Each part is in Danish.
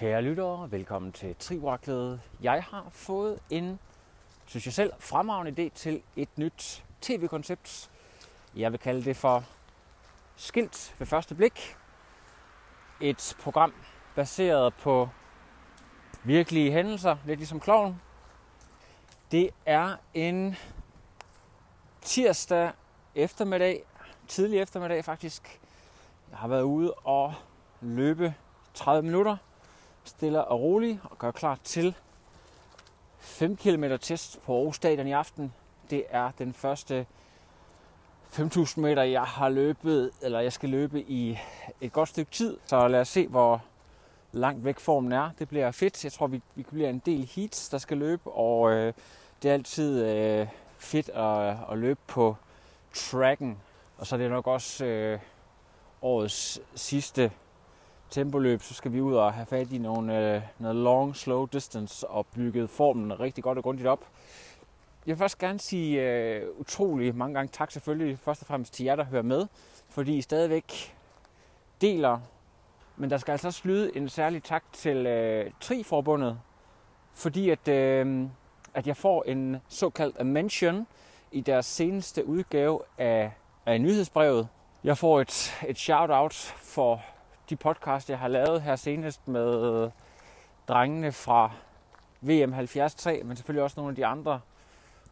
Kære lyttere, velkommen til Trioraklet. Jeg har fået en, synes jeg selv, fremragende idé til et nyt tv-koncept. Jeg vil kalde det for Skilt ved første blik. Et program baseret på virkelige hændelser, lidt ligesom Kloven. Det er en tirsdag eftermiddag, tidlig eftermiddag faktisk. Jeg har været ude og løbe 30 minutter, stille og roligt og gør klar til 5 km test på Aarhus Stadion i aften. Det er den første 5.000 meter, jeg har løbet, eller jeg skal løbe i et godt stykke tid. Så lad os se, hvor langt væk formen er. Det bliver fedt. Jeg tror, vi, vi bliver en del heats, der skal løbe, og øh, det er altid øh, fedt at, at løbe på tracken. Og så er det nok også øh, årets sidste tempoløb, så skal vi ud og have fat i nogle, øh, noget long, slow distance og bygget formen rigtig godt og grundigt op. Jeg vil først gerne sige øh, utrolig mange gange tak selvfølgelig først og fremmest til jer, der hører med, fordi I stadigvæk deler. Men der skal altså også lyde en særlig tak til øh, Tri-forbundet, fordi at, øh, at jeg får en såkaldt mention i deres seneste udgave af, af nyhedsbrevet. Jeg får et, et shout-out for de podcast, jeg har lavet her senest med drengene fra VM 73, men selvfølgelig også nogle af de andre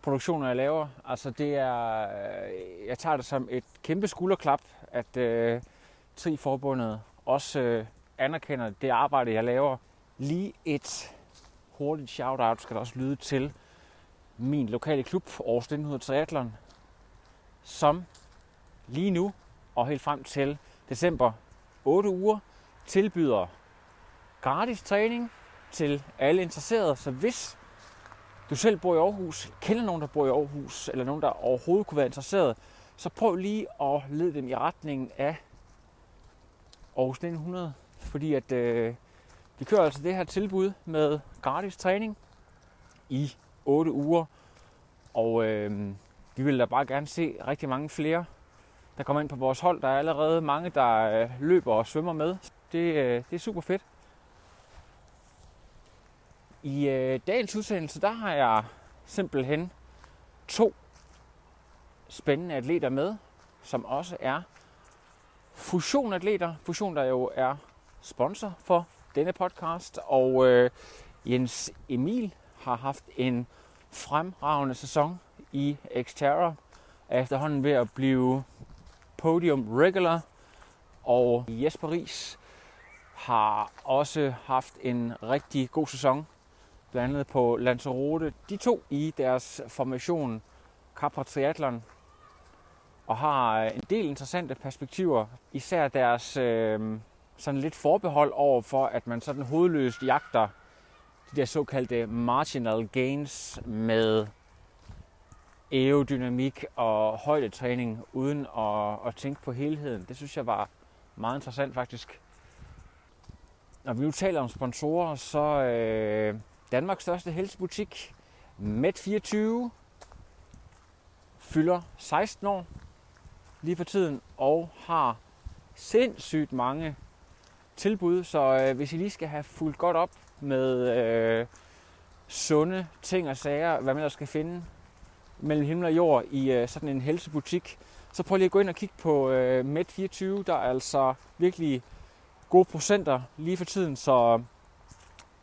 produktioner, jeg laver. Altså det er, øh, jeg tager det som et kæmpe skulderklap, at øh, Tri-forbundet også øh, anerkender det arbejde, jeg laver. Lige et hurtigt shout-out skal der også lyde til min lokale klub, Aarhus 1900 Triathlon, som lige nu og helt frem til december 8 uger tilbyder gratis træning til alle interesserede. Så hvis du selv bor i Aarhus, kender nogen, der bor i Aarhus, eller nogen, der overhovedet kunne være interesseret, så prøv lige at lede dem i retningen af Aarhus 1900. Fordi at øh, vi kører altså det her tilbud med gratis træning i 8 uger. Og øh, vi vil da bare gerne se rigtig mange flere der kommer ind på vores hold. Der er allerede mange, der øh, løber og svømmer med. Det, øh, det er super fedt. I øh, dagens udsendelse, der har jeg simpelthen to spændende atleter med, som også er fusionatleter. Fusion, der jo er sponsor for denne podcast. Og øh, Jens Emil har haft en fremragende sæson i Xterra. Er efterhånden ved at blive podium regular. Og Jesper Ries har også haft en rigtig god sæson, blandt andet på Lanzarote. De to i deres formation Capra Triathlon og har en del interessante perspektiver, især deres øh, sådan lidt forbehold over for, at man sådan hovedløst jagter de der såkaldte marginal gains med aerodynamik og højdetræning uden at, at tænke på helheden. Det synes jeg var meget interessant faktisk. Når vi nu taler om sponsorer, så øh, Danmarks største helsebutik, Med24, fylder 16 år lige for tiden og har sindssygt mange tilbud. Så øh, hvis I lige skal have fuldt godt op med øh, sunde ting og sager, hvad man ellers skal finde mellem himmel og jord i øh, sådan en helsebutik, så prøv lige at gå ind og kigge på øh, Med24. Der er altså virkelig gode procenter lige for tiden, så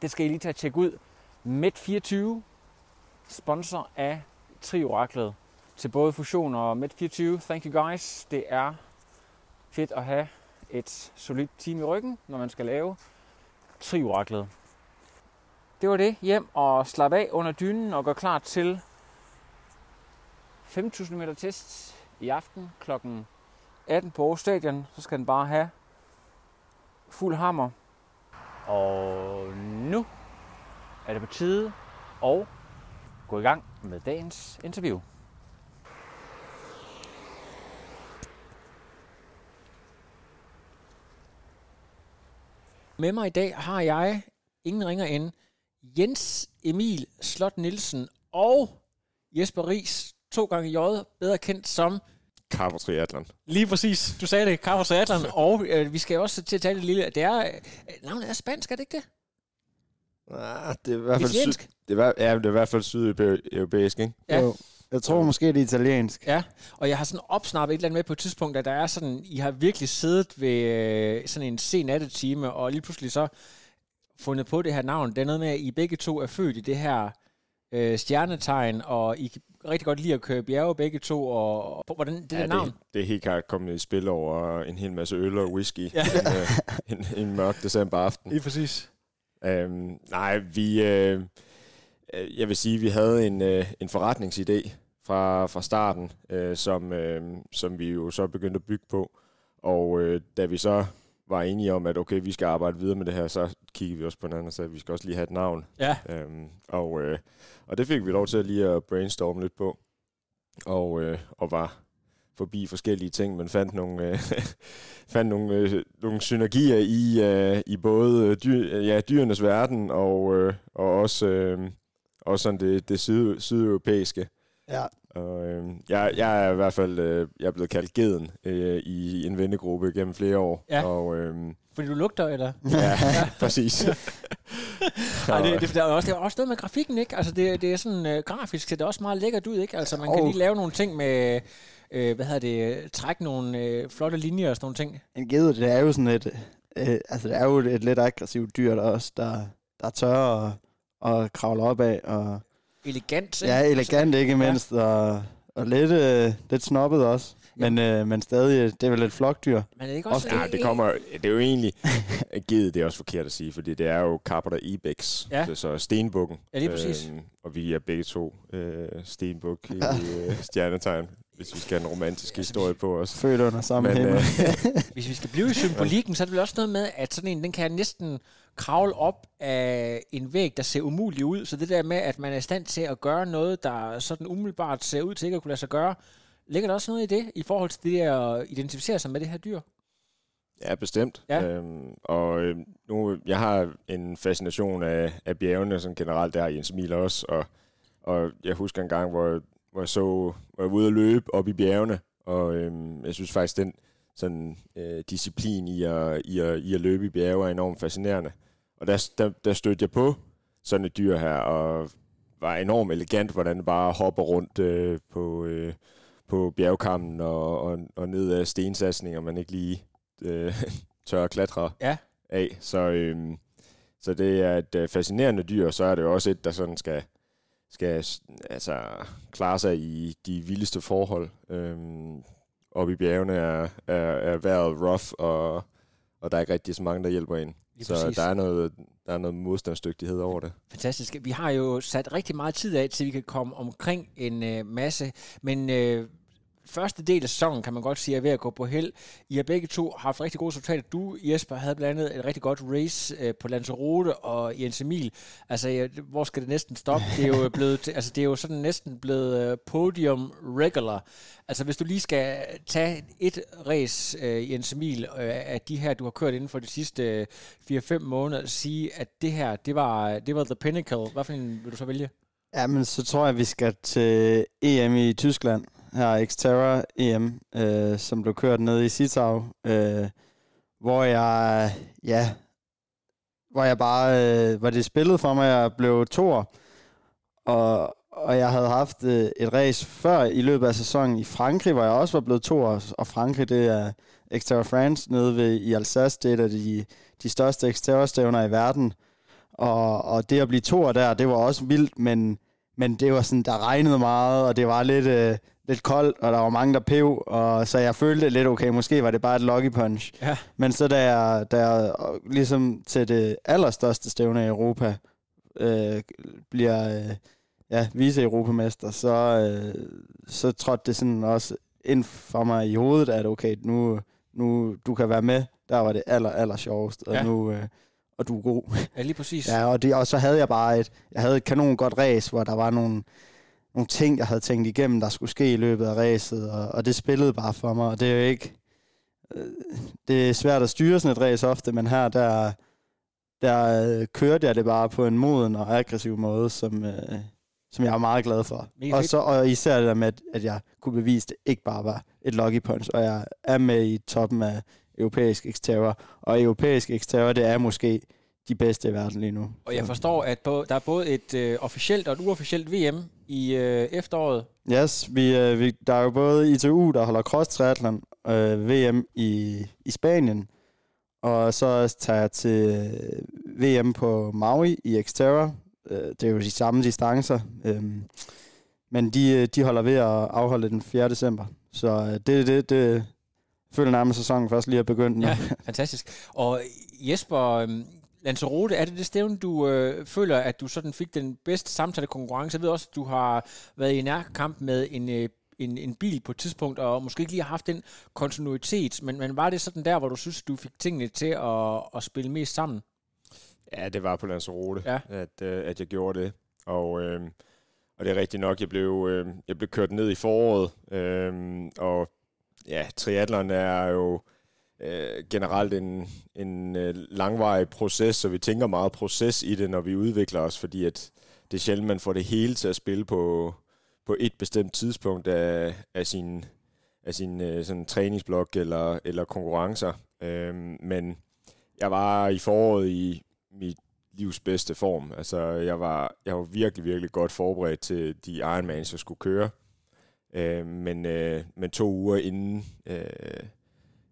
det skal I lige tage at tjekke ud. Med24, sponsor af Trioraklet til både Fusion og Med24. Thank you guys. Det er fedt at have et solidt team i ryggen, når man skal lave Trioraklet. Det var det. Hjem og slap af under dynen og gå klar til 5.000 meter test i aften kl. 18 på Aarhus Stadion. Så skal den bare have fuld hammer. Og nu er det på tide at gå i gang med dagens interview. Med mig i dag har jeg ingen ringer end Jens Emil Slot Nielsen og Jesper Ries, to gange J, bedre kendt som Carver Triathlon. Lige præcis. Du sagde det, Carver Triathlon. og øh, vi skal også til at tale lidt lille. Det er, øh, navnet er spansk, er det ikke det? Ah, det er i hvert fald Italiensk? syd, det er, ja, det er i hvert fald sydeuropæisk, ikke? Ja. Jo. Jeg tror måske, det er italiensk. Ja, og jeg har sådan opsnappet et eller andet med på et tidspunkt, at der er sådan, I har virkelig siddet ved øh, sådan en sen nattetime, og lige pludselig så fundet på det her navn. Det er noget med, at I begge to er født i det her øh, stjernetegn, og I rigtig godt lide at køre bjerge begge to, og, og hvordan det ja, der navn? Det, det er helt klart kommet i spil over en hel masse øl og whisky Ja. en, øh, en, en mørk december aften. Lige præcis. Øhm, nej, vi... Øh, jeg vil sige, vi havde en, øh, en forretningsidé fra, fra starten, øh, som, øh, som vi jo så begyndte at bygge på. Og øh, da vi så var enige om, at okay, vi skal arbejde videre med det her, så kiggede vi også på hinanden og sagde, at vi skal også lige have et navn. Ja, Øhm, og, øh, og det fik vi lov til at lige at brainstorme lidt på. Og, øh, og var forbi forskellige ting, men fandt nogle, øh, fandt nogle, øh, nogle synergier i, øh, i både dyr, ja, dyrenes verden og, øh, og også, øh, også sådan det, det syd, sydeuropæiske. Ja. Og, øh, jeg, jeg er i hvert fald øh, jeg er blevet kaldt geden øh, i en vennegruppe gennem flere år. Ja. Og, øh, fordi du lugter, eller? ja, præcis. Nej, det, det, det, er også, det er også noget med grafikken, ikke? Altså, det, det er sådan øh, grafisk, ser det også meget lækkert ud, ikke? Altså, man kan Jo. lige lave nogle ting med, øh, hvad hedder det, trække nogle øh, flotte linjer og sådan nogle ting. En gede, det er jo sådan et, øh, altså det er jo et lidt aggressivt dyr, der også, der, der tør at, at kravle op af, og Elegant, ikke? ja, elegant ikke Ja. mindst, og, og lidt, øh, lidt snobbet også. Men, øh, men stadig, det er vel et flokdyr. Men er det ikke også... Ja, det kommer, det er jo egentlig, givet det er også forkert at sige, fordi det er jo Carpenter Ibex, Ja. så, så Stenbukken. Ja, lige præcis. Øhm, og vi er begge to øh, Stenbuk i øh, stjernetegn, hvis vi skal have en romantisk historie på os. Født under samme Men, himmel. øh, Hvis vi skal blive i symbolikken, så er det vel også noget med, at sådan en, den kan næsten kravle op af en væg, der ser umulig ud. Så det der med, at man er i stand til at gøre noget, der sådan umiddelbart ser ud til ikke at kunne lade sig gøre, ligger der også noget i det, i forhold til det at identificere sig med det her dyr? Ja, bestemt. Ja. Øhm, og øh, nu, jeg har en fascination af, af bjergene sådan generelt, der har Jens Emil også, og, og jeg husker en gang, hvor, hvor jeg så, hvor jeg var ude at løbe op i bjergene, og øhm, jeg synes faktisk, den sådan, øh, disciplin i at, i, at, i at løbe i bjerge er enormt fascinerende. Og der, der, der stødte jeg på sådan et dyr her, og var enormt elegant, hvordan det bare hopper rundt øh, på, øh, på bjergkammen og, og, og ned ad stensatsninger, man ikke lige øh, tør at klatre Ja. af. Så, øhm, så det er et øh, fascinerende dyr, og så er det jo også et, der sådan skal, skal altså, klare sig i de vildeste forhold. Øhm, oppe i bjergene er, er, er vejret rough, og, og der er ikke rigtig så mange, der hjælper en. Lige Så præcis. der er, noget, der er noget modstandsdygtighed over det. Fantastisk. Vi har jo sat rigtig meget tid af, til vi kan komme omkring en øh, masse. Men øh, første del af sæsonen, kan man godt sige, er ved at gå på held. I har begge to haft rigtig gode resultater. Du, Jesper, havde blandt andet et rigtig godt race øh, på Lanzarote, og Jens Emil, altså, ja, hvor skal det næsten stoppe? Det er jo blevet, altså, det er jo sådan næsten blevet øh, podium regular. Altså, hvis du lige skal tage et race, øh, Jens Emil, øh, af de her, du har kørt inden for de sidste øh, 4-5 måneder, sige, at det her, det var, det var the pinnacle. Hvad for en vil du så vælge? Ja, men så tror jeg, vi skal til EM i Tyskland. Her Xterra EM, øh, som blev kørt ned i Sitau. Øh, hvor jeg, ja, hvor jeg bare, øh, hvor det spillede for mig, jeg blev toer. Og, og jeg havde haft øh, et race før i løbet af sæsonen i Frankrig, hvor jeg også var blevet toer. Og Frankrig, det er Xterra France nede ved, i Alsace. Det er et af de, de største Xterra-stævner i verden. Og, og det at blive toer der, det var også vildt, men, men det var sådan, der regnede meget, og det var lidt, øh, lidt koldt, og der var mange, der pev, og så jeg følte lidt, okay, måske var det bare et lucky punch. Ja. Men så da jeg, da jeg ligesom til det allerstørste stævne i Europa øh, bliver øh, ja, vice-europamester, så, øh, så trådte det sådan også ind for mig i hovedet, at okay, nu, nu du kan være med. Der var det aller, aller sjovest. Og, Ja. nu, øh, og du er god. Ja, lige præcis. Ja, og, det, og så havde jeg bare et, jeg havde et kanon godt race, hvor der var nogle, nogle ting, jeg havde tænkt igennem, der skulle ske i løbet af racet, og, og det spillede bare for mig, og det er jo ikke, øh, det er svært at styre sådan et race ofte, men her, der, der øh, kørte jeg det bare på en moden og aggressiv måde, som, øh, som jeg er meget glad for. Og, så, og især det der med, at, at jeg kunne bevise, at det ikke bare var et lucky punch, og jeg er med i toppen af europæisk Xterra, og europæisk Xterra, det er måske de bedste i verden lige nu. Og jeg forstår, at både, der er både et øh, officielt og et uofficielt VM i øh, efteråret. Yes, vi, øh, vi, der er jo både ITU, der holder cross triathlon, øh, VM i, i Spanien, og så tager jeg til øh, VM på Maui i Xterra. Øh, det er jo de samme distancer, øh, men de, øh, de holder ved at afholde den 4. december. Så øh, det, det, det føler nærmest, sæsonen først lige er begyndt. Ja, fantastisk. Og Jesper, øh, Lanzarote, er det det stævne, du øh, føler, at du sådan fik den bedste samtale konkurrence? Jeg ved også, at du har været i nærkamp med en, øh, en, en bil på et tidspunkt, og måske ikke lige har haft den kontinuitet, men, men var det sådan der, hvor du synes, du fik tingene til at, at spille mest sammen? Ja, det var på Lanzarote, Ja. at, øh, at jeg gjorde det. Og, øh, og det er rigtigt nok, jeg blev, øh, jeg blev kørt ned i foråret. Øh, og ja, triathlon er jo øh, generelt en, en øh, langvarig proces, så vi tænker meget proces i det, når vi udvikler os, fordi at det er sjældent, man får det hele til at spille på, på et bestemt tidspunkt af, af sin, af sin øh, sådan træningsblok eller, eller konkurrencer. Øh, men jeg var i foråret i mit livs bedste form. Altså, jeg var, jeg var virkelig, virkelig godt forberedt til de Ironmans, jeg skulle køre. Øh, men, øh, men to uger inden øh,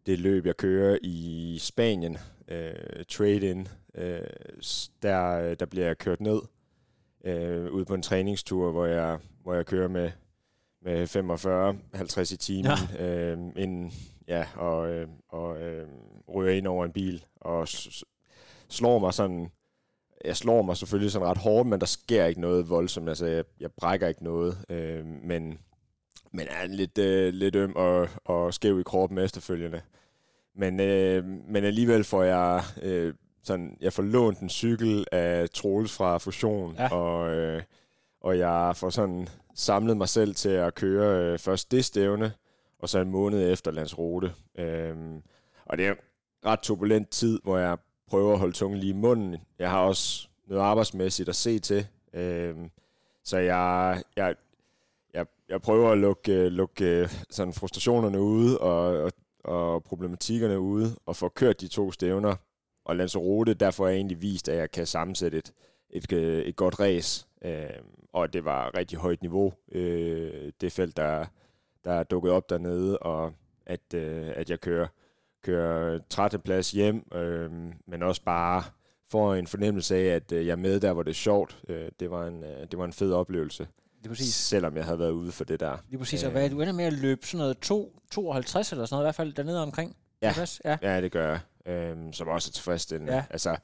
det løb, jeg kører i Spanien, øh, trade-in, øh, der, der bliver jeg kørt ned øh, ude på en træningstur, hvor jeg, hvor jeg kører med, med 45-50 i timen, ja. øh, inden, ja, og, øh, og øh, ryger ind over en bil, og slår mig sådan, jeg slår mig selvfølgelig sådan ret hårdt, men der sker ikke noget voldsomt, altså jeg, jeg brækker ikke noget, øh, men, men er lidt, øh, lidt øm og, og skæv i kroppen efterfølgende. Men, øh, men alligevel får jeg øh, sådan, jeg får lånt en cykel af Troels fra Fusion, Ja. og, øh, og jeg får sådan samlet mig selv til at køre øh, først det stævne, og så en måned efter Landsrote. Øhm, og det er ret turbulent tid, hvor jeg prøver at holde tungen lige i munden. Jeg har også noget arbejdsmæssigt at se til. Øhm, så jeg, jeg, jeg, prøver at lukke, øh, lukke øh, sådan frustrationerne ude og, og, og problematikkerne ude, og få kørt de to stævner. Og Lanzarote, derfor har jeg egentlig vist, at jeg kan sammensætte et, et, øh, et godt race. øh, og det var rigtig højt niveau, øh, det felt, der, der er dukket op dernede, og at, øh, at jeg kører, kører 13. plads hjem, øh, men også bare får en fornemmelse af, at øh, jeg er med der, hvor det er sjovt. Øh, det, var en, øh, det var en fed oplevelse, det er præcis. selvom jeg havde været ude for det der. Lige præcis. Og Øh. hvad, du ender med at løbe sådan noget 2, 52 eller sådan noget, i hvert fald dernede omkring. Ja. Ja. Ja, det gør jeg, øh, som også er tilfredsstillende. Ja. Altså,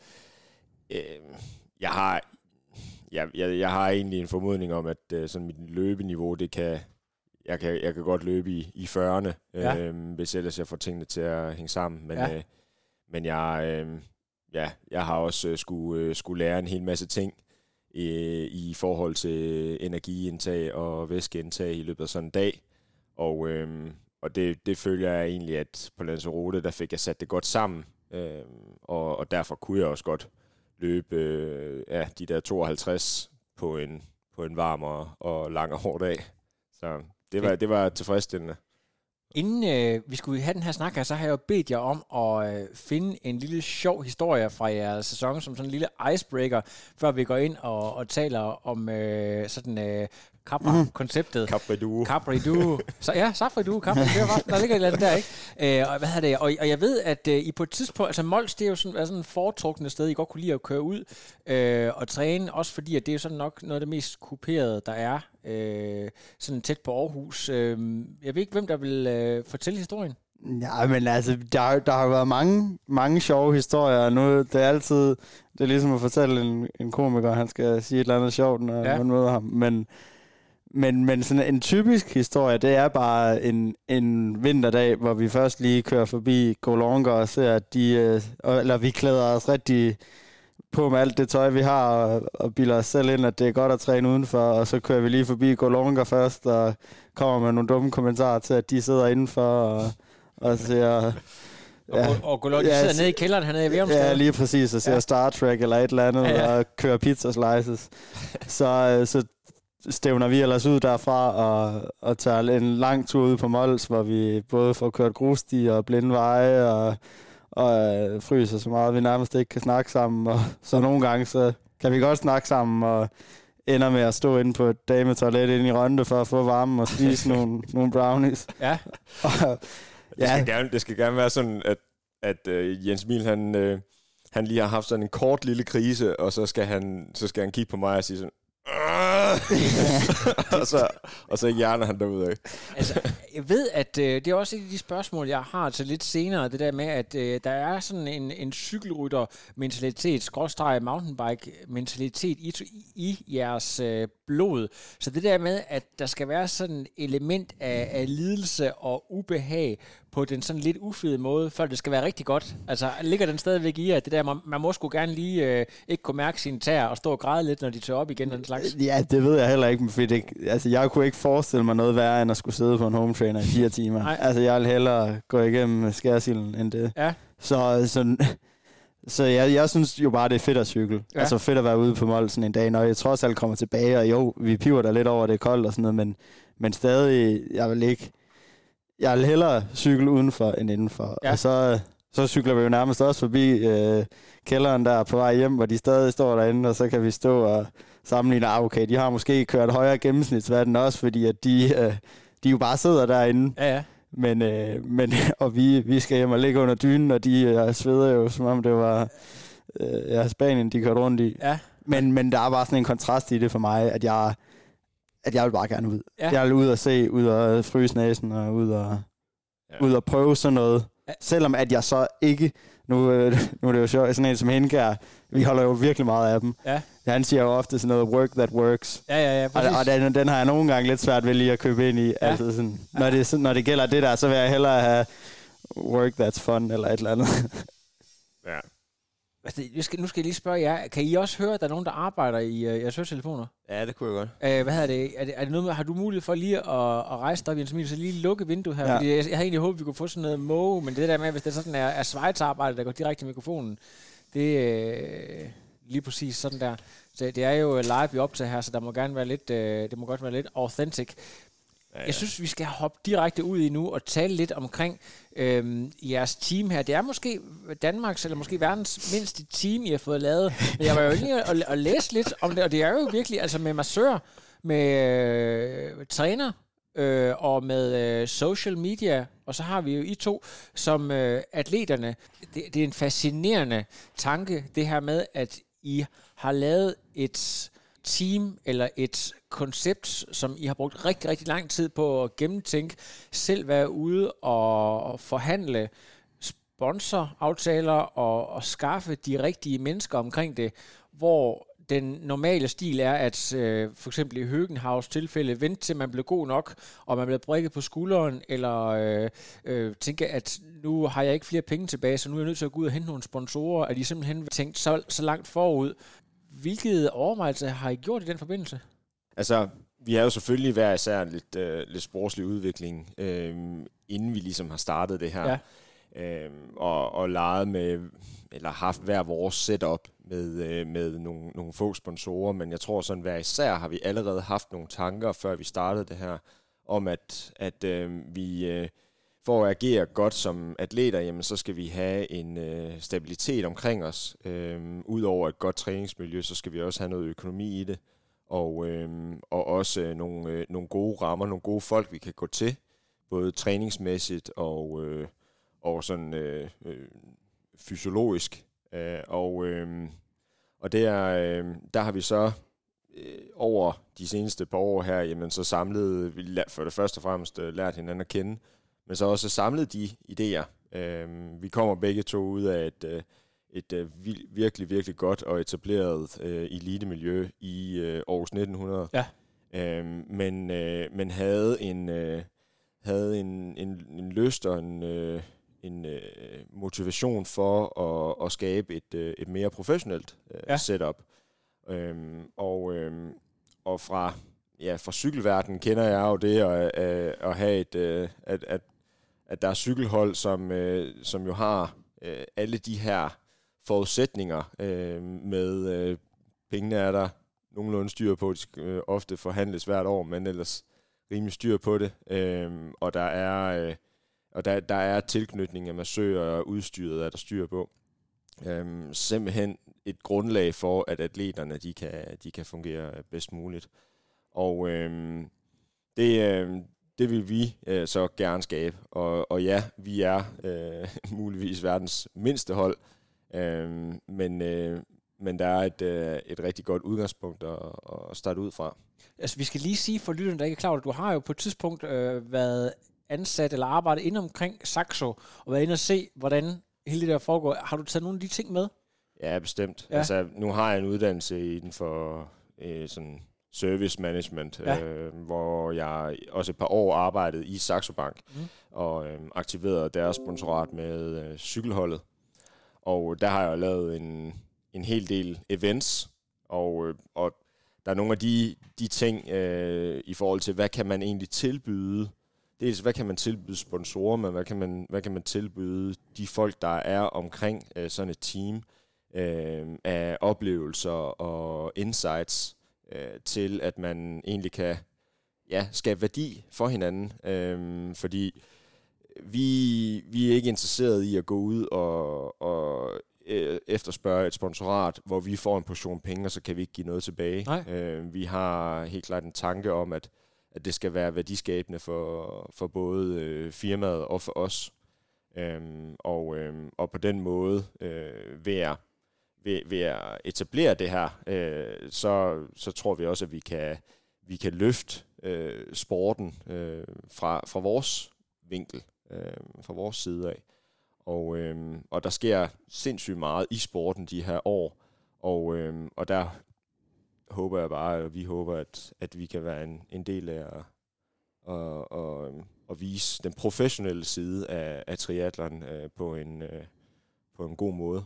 øh, jeg har jeg, jeg, jeg har egentlig en formodning om, at øh, sådan mit løbeniveau, det kan, jeg kan, jeg kan godt løbe i, i 40'erne, Ja. øh, hvis ellers jeg får tingene til at hænge sammen. Men, Ja. øh, men jeg, øh, ja, jeg har også øh, skulle, øh, skulle lære en hel masse ting øh, i forhold til energiindtag og væskeindtag i løbet af sådan en dag. Og, øh, og det, det følger jeg egentlig, at på Lanzarote, der fik jeg sat det godt sammen. Øh, og, og derfor kunne jeg også godt løbe øh, ja, de der 52 på en, på en varm og, og lang og hård dag. Så det var, det var tilfredsstillende. Inden øh, vi skulle have den her snak her, så har jeg jo bedt jer om at øh, finde en lille sjov historie fra jeres sæson, som sådan en lille icebreaker, før vi går ind og, og taler om øh, sådan øh, Capra-konceptet. Capri Duo. Capri Duo. Så ja, Safri Duo, Capri, det er bare, der ligger et eller andet der, ikke? Øh, og hvad hedder det? Og, og jeg ved, at øh, I på et tidspunkt, altså Mols, det er jo sådan, er sådan et foretrukne sted, I godt kunne lide at køre ud øh, og træne, også fordi, at det er jo sådan nok noget af det mest kuperede, der er, øh, sådan tæt på Aarhus. Øh, jeg ved ikke, hvem der vil øh, fortælle historien. Ja, men altså, der, der har været mange, mange sjove historier. Nu det er altid, det er ligesom at fortælle en, en komiker, han skal sige et eller andet sjovt, når ja. man møder ham. Men, men, men sådan en typisk historie, det er bare en, en vinterdag, hvor vi først lige kører forbi Golonga og ser, at de, øh, eller vi klæder os rigtig, på med alt det tøj, vi har, og, og bilder os selv ind, at det er godt at træne udenfor, og så kører vi lige forbi Golonga først, og kommer med nogle dumme kommentarer til, at de sidder indenfor, og, og ser... Ja. Og, og Golonga ja, sidder nede i kælderen hernede i Værumstad. Ja, lige præcis, og ser ja. Star Trek eller et eller andet, ja, ja. og kører pizza slices. så, så stævner vi ellers ud derfra og, og tager en lang tur ud på Mols, hvor vi både får kørt grussti og blinde veje og, og øh, fryser så meget, at vi nærmest ikke kan snakke sammen. Og så nogle gange, så kan vi godt snakke sammen og ender med at stå inde på et dametoilet inde i Rønde for at få varme og spise nogle, nogle brownies. Ja. og, ja. Det, skal gerne, det skal gerne være sådan, at, at uh, Jens Miel, han, uh, han lige har haft sådan en kort lille krise, og så skal han, så skal han kigge på mig og sige sådan, og, så, og så hjerner han derud af. altså, jeg ved, at øh, det er også et af de spørgsmål, jeg har til lidt senere, det der med, at øh, der er sådan en, en cykelrytter-mentalitet, skråstreg mountainbike-mentalitet i, i jeres øh, blod. Så det der med, at der skal være sådan et element af, af lidelse og ubehag på den sådan lidt ufede måde, før det skal være rigtig godt. Altså, ligger den stadigvæk i, at det der, man, man må sgu gerne lige øh, ikke kunne mærke sine tæer og stå og græde lidt, når de tør op igen, den slags? Ja, det ved jeg heller ikke, for det, altså, jeg kunne ikke forestille mig noget værre, end at skulle sidde på en home trainer i fire timer. Nej. Altså, jeg vil hellere gå igennem skærsilden end det. Ja. Så, så, så jeg, jeg synes jo bare, det er fedt at cykle. Ja. Altså fedt at være ude på Molsen en dag, når jeg trods alt kommer tilbage, og jo, vi piver der lidt over, det er koldt og sådan noget, men, men stadig, jeg vil ikke, jeg vil hellere cykle udenfor end indenfor. Ja. Og så, så cykler vi jo nærmest også forbi øh, kælderen der på vej hjem, hvor de stadig står derinde, og så kan vi stå og sammenligne, ah, okay, de har måske kørt højere gennemsnitsverden også, fordi at de, øh, de jo bare sidder derinde. Ja, ja. Men, øh, men og vi, vi skal hjem og ligge under dynen, og de øh, sveder jo, som om det var øh, ja, Spanien, de kørte rundt i. Ja. Men, men der er bare sådan en kontrast i det for mig, at jeg, at jeg vil bare gerne ud. Ja. Jeg vil ud og se, ud og fryse næsen, og ud og, ja. ud og prøve sådan noget. Ja. Selvom at jeg så ikke, nu, øh, nu er det jo sjovt, sådan en som Henkær, vi holder jo virkelig meget af dem. Ja. Han siger jo ofte sådan noget, work that works. Ja, ja, ja. Præcis. Og, og den, den har jeg nogle gange lidt svært ved lige at købe ind i. Ja. Altså sådan, når, det, når det gælder det der, så vil jeg hellere have work that's fun, eller et eller andet. ja. Altså, nu, skal, nu skal jeg lige spørge jer, kan I også høre, at der er nogen, der arbejder i uh, jeres høretelefoner? Ja, det kunne jeg godt. Uh, hvad hedder det? Er, det? er det noget med, har du mulighed for lige at, at rejse dig op, Jens Emil, så lige lukke vinduet her? Ja. Fordi jeg, jeg havde egentlig håbet, at vi kunne få sådan noget måge, men det der med, hvis det sådan er, er svejtsarbejde, der går direkte i mikrofonen, det er uh, lige præcis sådan der. Så det er jo live, vi optager her, så der må gerne være lidt, uh, det må godt være lidt authentic. Ja, ja. Jeg synes, vi skal hoppe direkte ud i nu og tale lidt omkring øhm, jeres team her. Det er måske Danmarks, eller måske verdens mindste team, I har fået lavet. Men jeg var jo lige at, at læse lidt om det, og det er jo virkelig altså med massør, med øh, træner, øh, og med øh, social media, og så har vi jo I to som øh, atleterne. Det, det er en fascinerende tanke, det her med, at I har lavet et team eller et koncept, som I har brugt rigtig, rigtig lang tid på at gennemtænke, selv være ude og forhandle sponsoraftaler og, og skaffe de rigtige mennesker omkring det, hvor den normale stil er, at øh, for eksempel i Høgenhavs tilfælde, vente til man blev god nok, og man blev brækket på skulderen, eller øh, øh, tænke, at nu har jeg ikke flere penge tilbage, så nu er jeg nødt til at gå ud og hente nogle sponsorer, at de simpelthen tænkt så, så langt forud. Hvilke overvejelser har I gjort i den forbindelse? Altså, vi har jo selvfølgelig hver især lidt, øh, lidt sportslig udvikling, øh, inden vi ligesom har startet det her. Ja. Øh, og, og leget med, eller haft hver vores setup med, øh, med nogle, nogle få sponsorer, men jeg tror sådan hver især har vi allerede haft nogle tanker, før vi startede det her, om at, at øh, vi... Øh, for at agere godt som atleter, jamen, så skal vi have en øh, stabilitet omkring os. Øhm, Udover et godt træningsmiljø, så skal vi også have noget økonomi i det, og, øh, og også øh, nogle, øh, nogle gode rammer, nogle gode folk, vi kan gå til, både træningsmæssigt og, øh, og sådan øh, øh, fysiologisk. Øh, og øh, og der, øh, der har vi så øh, over de seneste par år her, jamen så samlet, vi for det første og fremmest øh, lært hinanden at kende, men så også samlet de idéer. Øh, vi kommer begge to ud af et, øh, et øh, virkelig, virkelig godt og etableret øh, elitemiljø i øh, Aarhus 1900. Ja. Øh, men, øh, men havde en... Øh, havde en, en, en lyst og en, øh, en øh, motivation for at, at skabe et, øh, et mere professionelt øh, Ja. setup. Øhm, og, øhm, og fra, ja, fra cykelverdenen kender jeg jo det at, at, at have et, øh, at, at, at der er cykelhold, som, øh, som jo har øh, alle de her forudsætninger øh, med øh, pengene er der nogenlunde styr på. De skal øh, ofte forhandles hvert år, men ellers rimelig styr på det. Øh, og der er, øh, og der, der er tilknytning af massører og udstyret, er der styr på. Øh, simpelthen et grundlag for, at atleterne de kan, de kan fungere øh, bedst muligt. Og øh, det, øh, det vil vi øh, så gerne skabe. Og, og ja, vi er øh, muligvis verdens mindste hold, øhm, men, øh, men der er et, øh, et rigtig godt udgangspunkt at, at starte ud fra. Altså, vi skal lige sige for lytterne, der ikke er klar det, du har jo på et tidspunkt øh, været ansat eller arbejdet inde omkring Saxo, og været inde og se, hvordan hele det der foregår. Har du taget nogle af de ting med? Ja, bestemt. Ja. Altså, nu har jeg en uddannelse inden for øh, sådan service management, Ja. øh, hvor jeg også et par år arbejdede i Saxo Bank mm. og øh, aktiverede deres sponsorat med øh, cykelholdet. Og øh, der har jeg lavet en, en hel del events, og, øh, og der er nogle af de, de ting øh, i forhold til, hvad kan man egentlig tilbyde dels hvad kan man tilbyde sponsorer, men hvad kan man, hvad kan man tilbyde de folk, der er omkring øh, sådan et team øh, af oplevelser og insights øh, til, at man egentlig kan ja, skabe værdi for hinanden. Øh, fordi vi, vi er ikke interesseret i at gå ud og, og øh, efterspørge et sponsorat, hvor vi får en portion penge, og så kan vi ikke give noget tilbage. Nej. Øh, vi har helt klart en tanke om, at at det skal være værdiskabende for, for både øh, firmaet og for os. Øhm, og, øhm, og på den måde, øh, ved, at, ved, ved at etablere det her, øh, så, så tror vi også, at vi kan, vi kan løfte øh, sporten øh, fra, fra vores vinkel, øh, fra vores side af. Og, øh, og der sker sindssygt meget i sporten de her år, og, øh, og der håber jeg bare, og vi håber, at, at vi kan være en, en del af at, og, og, og vise den professionelle side af, af triatleren øh, på, en, øh, på en god måde.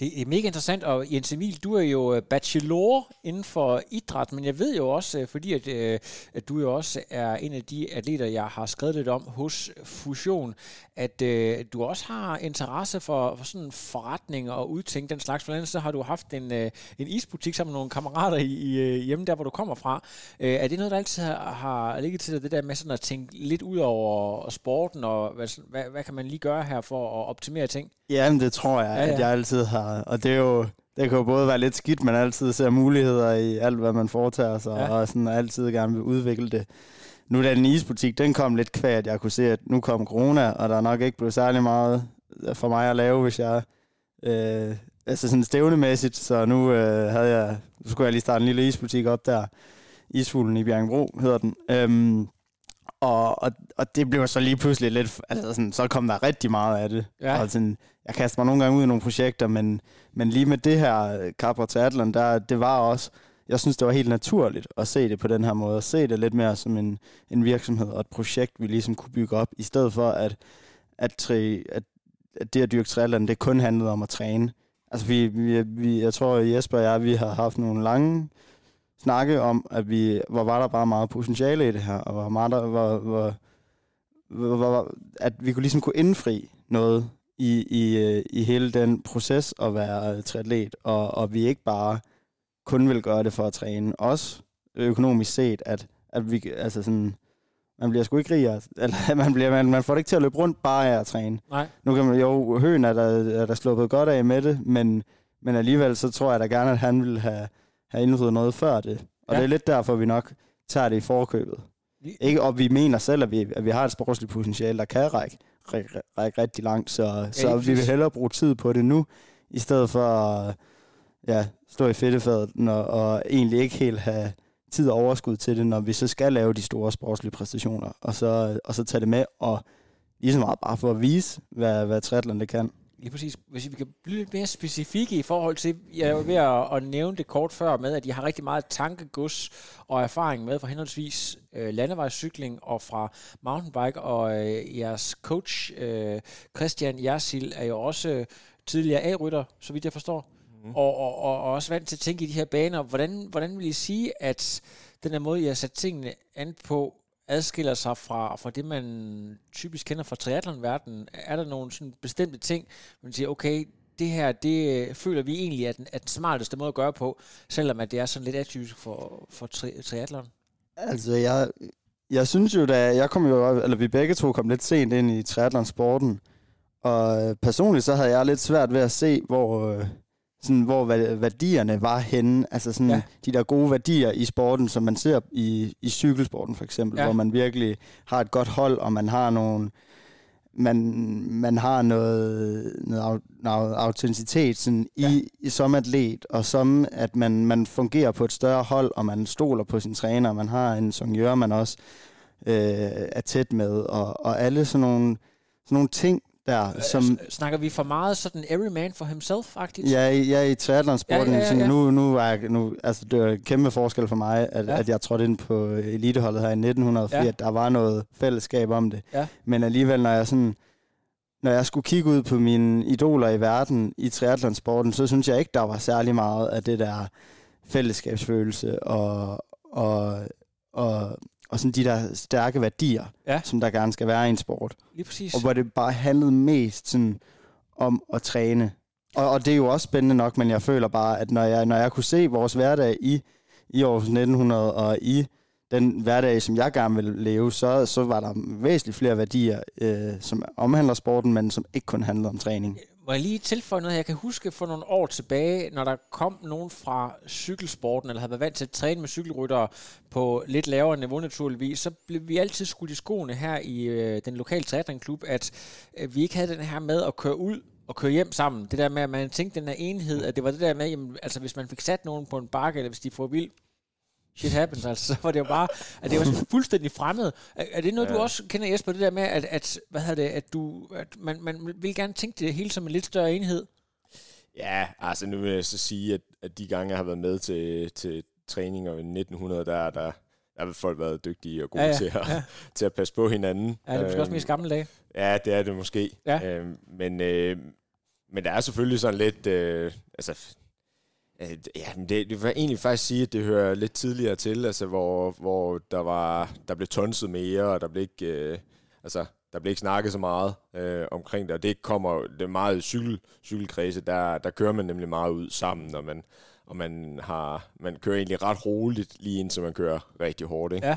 Det er mega interessant, og Jens Emil, du er jo øh, bachelor inden for idræt, men jeg ved jo også, øh, fordi at, øh, at du jo også er en af de atleter, jeg har skrevet lidt om hos Fusion, at øh, du også har interesse for, for sådan forretning og udtænke den slags. Blandt andet så har du haft en, en isbutik sammen med nogle kammerater i, i hjemme der, hvor du kommer fra. Er det noget, der altid har, har ligget til dig, det der med sådan at tænke lidt ud over sporten, og hvad, hvad, hvad kan man lige gøre her for at optimere ting? Jamen, det tror jeg, Ja, ja, ja. ja. at jeg altid har. Og det er jo, det kan jo både være lidt skidt, men altid ser muligheder i alt, hvad man foretager sig, Ja. ja. og sådan altid gerne vil udvikle det. Nu da den isbutik, den kom lidt kvæg, at jeg kunne se, at nu kom corona, og der er nok ikke blevet særlig meget for mig at lave, hvis jeg... Øh, altså sådan stævnemæssigt, så nu øh, havde jeg... Nu skulle jeg lige starte en lille isbutik op der. Isfuglen i Bjergbro hedder den. Øhm, og, og, og det blev så lige pludselig lidt... Altså sådan, så kom der rigtig meget af det. Ja. Og sådan, jeg kaster mig nogle gange ud i nogle projekter, men, men lige med det her øh, Capra Triathlon, der, det var også, jeg synes, det var helt naturligt at se det på den her måde, at se det lidt mere som en, en virksomhed og et projekt, vi ligesom kunne bygge op, i stedet for, at, at, tri, at, at det at dyrke triathlon, det kun handlede om at træne. Altså, vi, vi, vi, jeg tror, Jesper og jeg, vi har haft nogle lange snakke om, at vi, hvor var der bare meget potentiale i det her, og hvor meget der, hvor, hvor, hvor, hvor, at vi kunne ligesom kunne indfri noget i, i, i hele den proces at være triatlet, og, og vi ikke bare kun vil gøre det for at træne. Også økonomisk set, at, at vi, altså sådan, man bliver sgu ikke rigere, eller man, bliver, man, man får det ikke til at løbe rundt bare af at træne. Nej. Nu kan man jo, høen er der, er der sluppet godt af med det, men, men alligevel så tror jeg da gerne, at han vil have, have indfriet noget før det. Og Ja. ja. det er lidt derfor, vi nok tager det i forkøbet. Ikke, og vi mener selv, at vi, at vi har et sportsligt potentiale, der kan række, række, række rigtig langt, så, så lige vi vil hellere bruge tid på det nu, i stedet for at ja, stå i fedtefadet og, og egentlig ikke helt have tid og overskud til det, når vi så skal lave de store sportslige præstationer, og så, og så tage det med, og lige så meget bare for at vise, hvad, hvad triathlon det kan. Lige præcis. Hvis vi kan blive lidt mere specifikke i forhold til, jeg var ved at, at nævne det kort før med, at de har rigtig meget tankegods og erfaring med fra henholdsvis øh, landevejscykling og fra mountainbike, og øh, jeres coach, øh, Christian Jersil, er jo også tidligere A-rytter, så vidt jeg forstår, mm. og, og, og, og også vant til at tænke i de her baner. Hvordan, hvordan vil I sige, at den her måde, jeg har sat tingene an på, adskiller sig fra, fra det, man typisk kender fra triathlon-verdenen? Er der nogle sådan bestemte ting, man siger, okay, det her, det øh, føler vi egentlig er den, er den smarteste måde at gøre på, selvom at det er sådan lidt atypisk for, for tri- triathlon? Altså, jeg, jeg synes jo, da jeg kom jo, eller vi begge to kom lidt sent ind i triathlon-sporten, og øh, personligt så havde jeg lidt svært ved at se, hvor, øh, sådan, hvor værdierne var henne. Altså sådan ja. de der gode værdier i sporten, som man ser i, i cykelsporten for eksempel, ja. hvor man virkelig har et godt hold, og man har nogle man, man har noget, noget, noget autenticitet sådan ja. i, i, som atlet, og som at man, man fungerer på et større hold, og man stoler på sin træner, man har en songør, man også øh, er tæt med, og, og alle sådan nogle, sådan nogle ting, der, øh, som... Snakker vi for meget sådan every man for himself-agtigt? Ja, ja i triathlon-sporten. Ja, ja, ja, ja. Nu, nu er jeg, nu, altså, det er en kæmpe forskel for mig, at, ja. at jeg trådte ind på eliteholdet her i 1900, fordi ja. at der var noget fællesskab om det. Ja. Men alligevel, når jeg sådan når jeg skulle kigge ud på mine idoler i verden i triathlonsporten, så synes jeg ikke, der var særlig meget af det der fællesskabsfølelse og, og, og og sådan de der stærke værdier, ja. som der gerne skal være i en sport. Lige præcis. Og hvor det bare handlede mest sådan om at træne. Og, og det er jo også spændende nok, men jeg føler bare, at når jeg, når jeg kunne se vores hverdag i, i år 1900 og i den hverdag, som jeg gerne vil leve, så, så var der væsentligt flere værdier, øh, som omhandler sporten, men som ikke kun handlede om træning. Må jeg lige tilføje noget? her? Jeg kan huske for nogle år tilbage, når der kom nogen fra cykelsporten, eller havde været vant til at træne med cykelryttere på lidt lavere niveau naturligvis, så blev vi altid skudt i skoene her i øh, den lokale triathlonklub, at øh, vi ikke havde den her med at køre ud og køre hjem sammen. Det der med, at man tænkte den her enhed, at det var det der med, jamen, altså hvis man fik sat nogen på en bakke, eller hvis de får vild shit happens, altså, så var det jo bare, at det var sådan fuldstændig fremmed. Er, er det noget, ja. du også kender, Jesper, det der med, at, at hvad hedder det, at, du, at man, man vil gerne tænke det hele som en lidt større enhed? Ja, altså nu vil jeg så sige, at, at de gange, jeg har været med til, til træninger i 1900, der, der, der har folk været dygtige og gode ja, ja, til, at, ja. til at passe på hinanden. Ja, det er måske også mest gamle dage. Ja, det er det måske. Ja. Øhm, men, øh, men der er selvfølgelig sådan lidt... Øh, altså, ja, men det, det vil egentlig faktisk sige, at det hører lidt tidligere til, altså hvor, hvor der var der blev tonset mere, og der blev ikke, øh, altså, der blev ikke snakket så meget øh, omkring det, og det kommer det er meget cykel, cykelkredse, der, der kører man nemlig meget ud sammen, og man, og man, har, man kører egentlig ret roligt, lige indtil man kører rigtig hårdt. Ikke? Ja.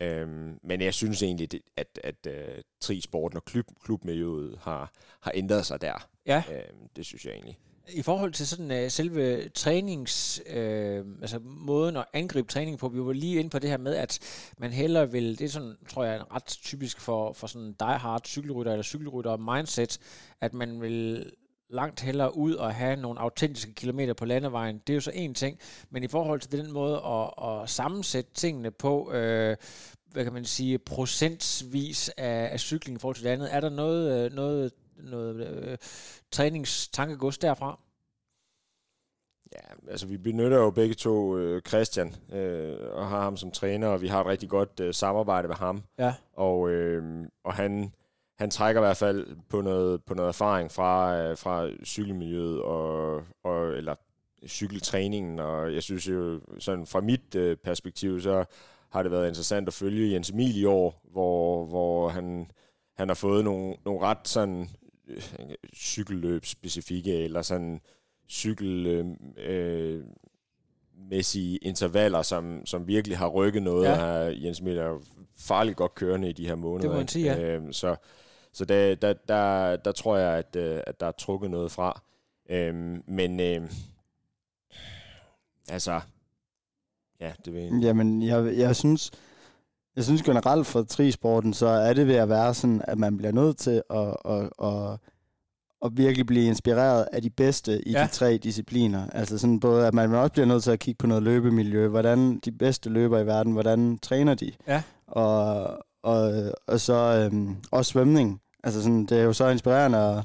Øhm, men jeg synes egentlig, at, at, at uh, trisporten og klub, klubmiljøet har, har ændret sig der. Ja. Øhm, det synes jeg egentlig. I forhold til sådan uh, selve trænings, uh, altså måden at angribe træning på, vi var lige inde på det her med, at man hellere vil, det er sådan, tror jeg, ret typisk for, for sådan die-hard cykelrytter eller cykelrytter mindset, at man vil langt hellere ud og have nogle autentiske kilometer på landevejen. Det er jo så en ting, men i forhold til den måde at, at sammensætte tingene på, øh, hvad kan man sige, procentsvis af, af cykling i forhold til det andet, er der noget, øh, noget noget øh, træningstankegods derfra? Ja, altså vi benytter jo begge to øh, Christian øh, og har ham som træner, og vi har et rigtig godt øh, samarbejde med ham. Ja. Og, øh, og han, han trækker i hvert fald på noget, på noget erfaring fra, øh, fra cykelmiljøet og, og eller cykeltræningen, og jeg synes jo, sådan fra mit øh, perspektiv, så har det været interessant at følge Jens Emil i år, hvor, hvor han, han har fået nogle, nogle ret sådan cykelløb specifikke, eller sådan cykel øh, mæssige intervaller, som, som virkelig har rykket noget. Ja. Her, Jens Midt er farligt godt kørende i de her måneder. Det må man sige, ja. Øhm, så så der, der, der, der tror jeg, at, øh, at der er trukket noget fra. Øhm, men øh, altså, ja, det vil jeg Jamen, jeg, jeg synes, jeg synes generelt for trisporten, så er det ved at være sådan, at man bliver nødt til at, at, at, at virkelig blive inspireret af de bedste i ja. de tre discipliner. Altså sådan både, at man også bliver nødt til at kigge på noget løbemiljø, hvordan de bedste løber i verden, hvordan træner de? Ja. Og, og, og så øhm, også svømning. Altså sådan, det er jo så inspirerende at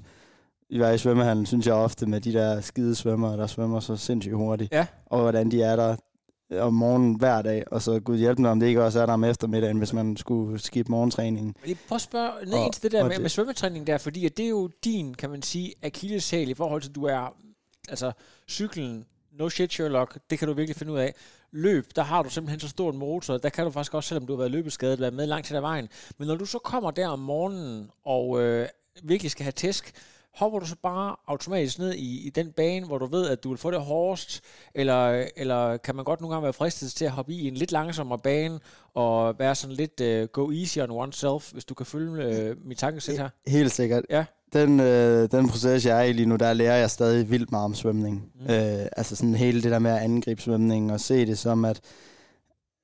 i svømmehallen, synes jeg ofte med de der skide svømmere, der svømmer så sindssygt hurtigt. Ja. Og hvordan de er der om morgenen hver dag, og så gud hjælpe mig, om det ikke også er der om eftermiddagen, hvis man skulle skifte morgentræningen. Prøver at spørge ned og, til det der med, det. med svømmetræning der, fordi at det er jo din, kan man sige, akilleshæl i forhold til, du er, altså cyklen, no shit Sherlock, det kan du virkelig finde ud af. Løb, der har du simpelthen så stor en motor, der kan du faktisk også, selvom du har været løbeskadet, være med langt til ad vejen. Men når du så kommer der om morgenen, og øh, virkelig skal have tæsk, hopper du så bare automatisk ned i, i den bane, hvor du ved, at du vil få det hårdest, eller, eller kan man godt nogle gange være fristet til at hoppe i en lidt langsommere bane, og være sådan lidt uh, go easy on oneself, hvis du kan følge uh, mit tankesæt her? Helt sikkert. Ja. Den, øh, den proces, jeg er i lige nu, der lærer jeg stadig vildt meget om svømning. Mm. Øh, altså sådan hele det der med at angribe svømning, og se det som at,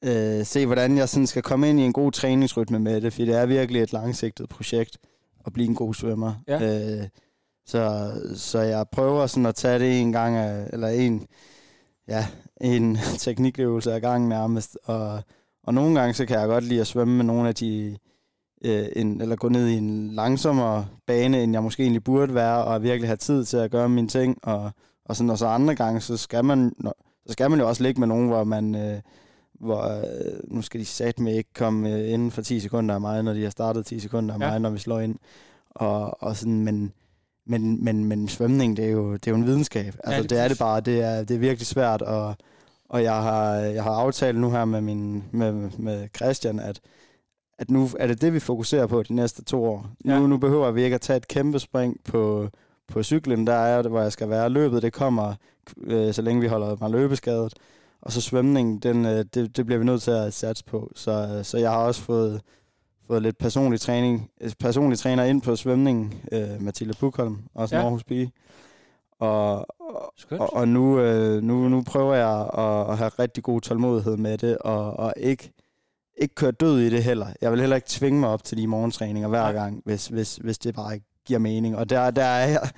øh, se hvordan jeg sådan skal komme ind i en god træningsrytme med det, for det er virkelig et langsigtet projekt at blive en god svømmer. Ja. Øh, så, så jeg prøver sådan at tage det en gang, af, eller en, ja, en teknikøvelse ad gangen nærmest. Og, og nogle gange, så kan jeg godt lide at svømme med nogle af de, øh, en, eller gå ned i en langsommere bane, end jeg måske egentlig burde være, og virkelig have tid til at gøre mine ting. Og, og, sådan, og så andre gange, så skal man, så skal man jo også ligge med nogen, hvor man, øh, hvor, øh, nu skal de sat med ikke komme øh, inden for 10 sekunder af mig, når de har startet 10 sekunder af ja. mig, når vi slår ind. Og, og sådan, men, men, men, men svømning, det er, jo, det er jo en videnskab. Altså, ja, det, det er det bare. Det er, det er virkelig svært, og, og jeg, har, jeg har aftalt nu her med, min, med, med Christian, at, at nu er det det, vi fokuserer på de næste to år. Ja. Nu, nu behøver vi ikke at tage et kæmpe spring på, på cyklen. Der er det, hvor jeg skal være. Løbet, det kommer, øh, så længe vi holder mig løbeskadet. Og så svømning, den, øh, det, det bliver vi nødt til at satse på. Så, så jeg har også fået fået lidt personlig træning, øh, personlig træner ind på svømning, øh, Mathilde Bukholm, også ja. Aarhus Pige. Og, og, og nu, øh, nu, nu prøver jeg at, at have rigtig god tålmodighed med det, og, og ikke, ikke køre død i det heller. Jeg vil heller ikke tvinge mig op til de morgentræninger hver gang, hvis, hvis, hvis det bare ikke giver mening. Og der, der er jeg,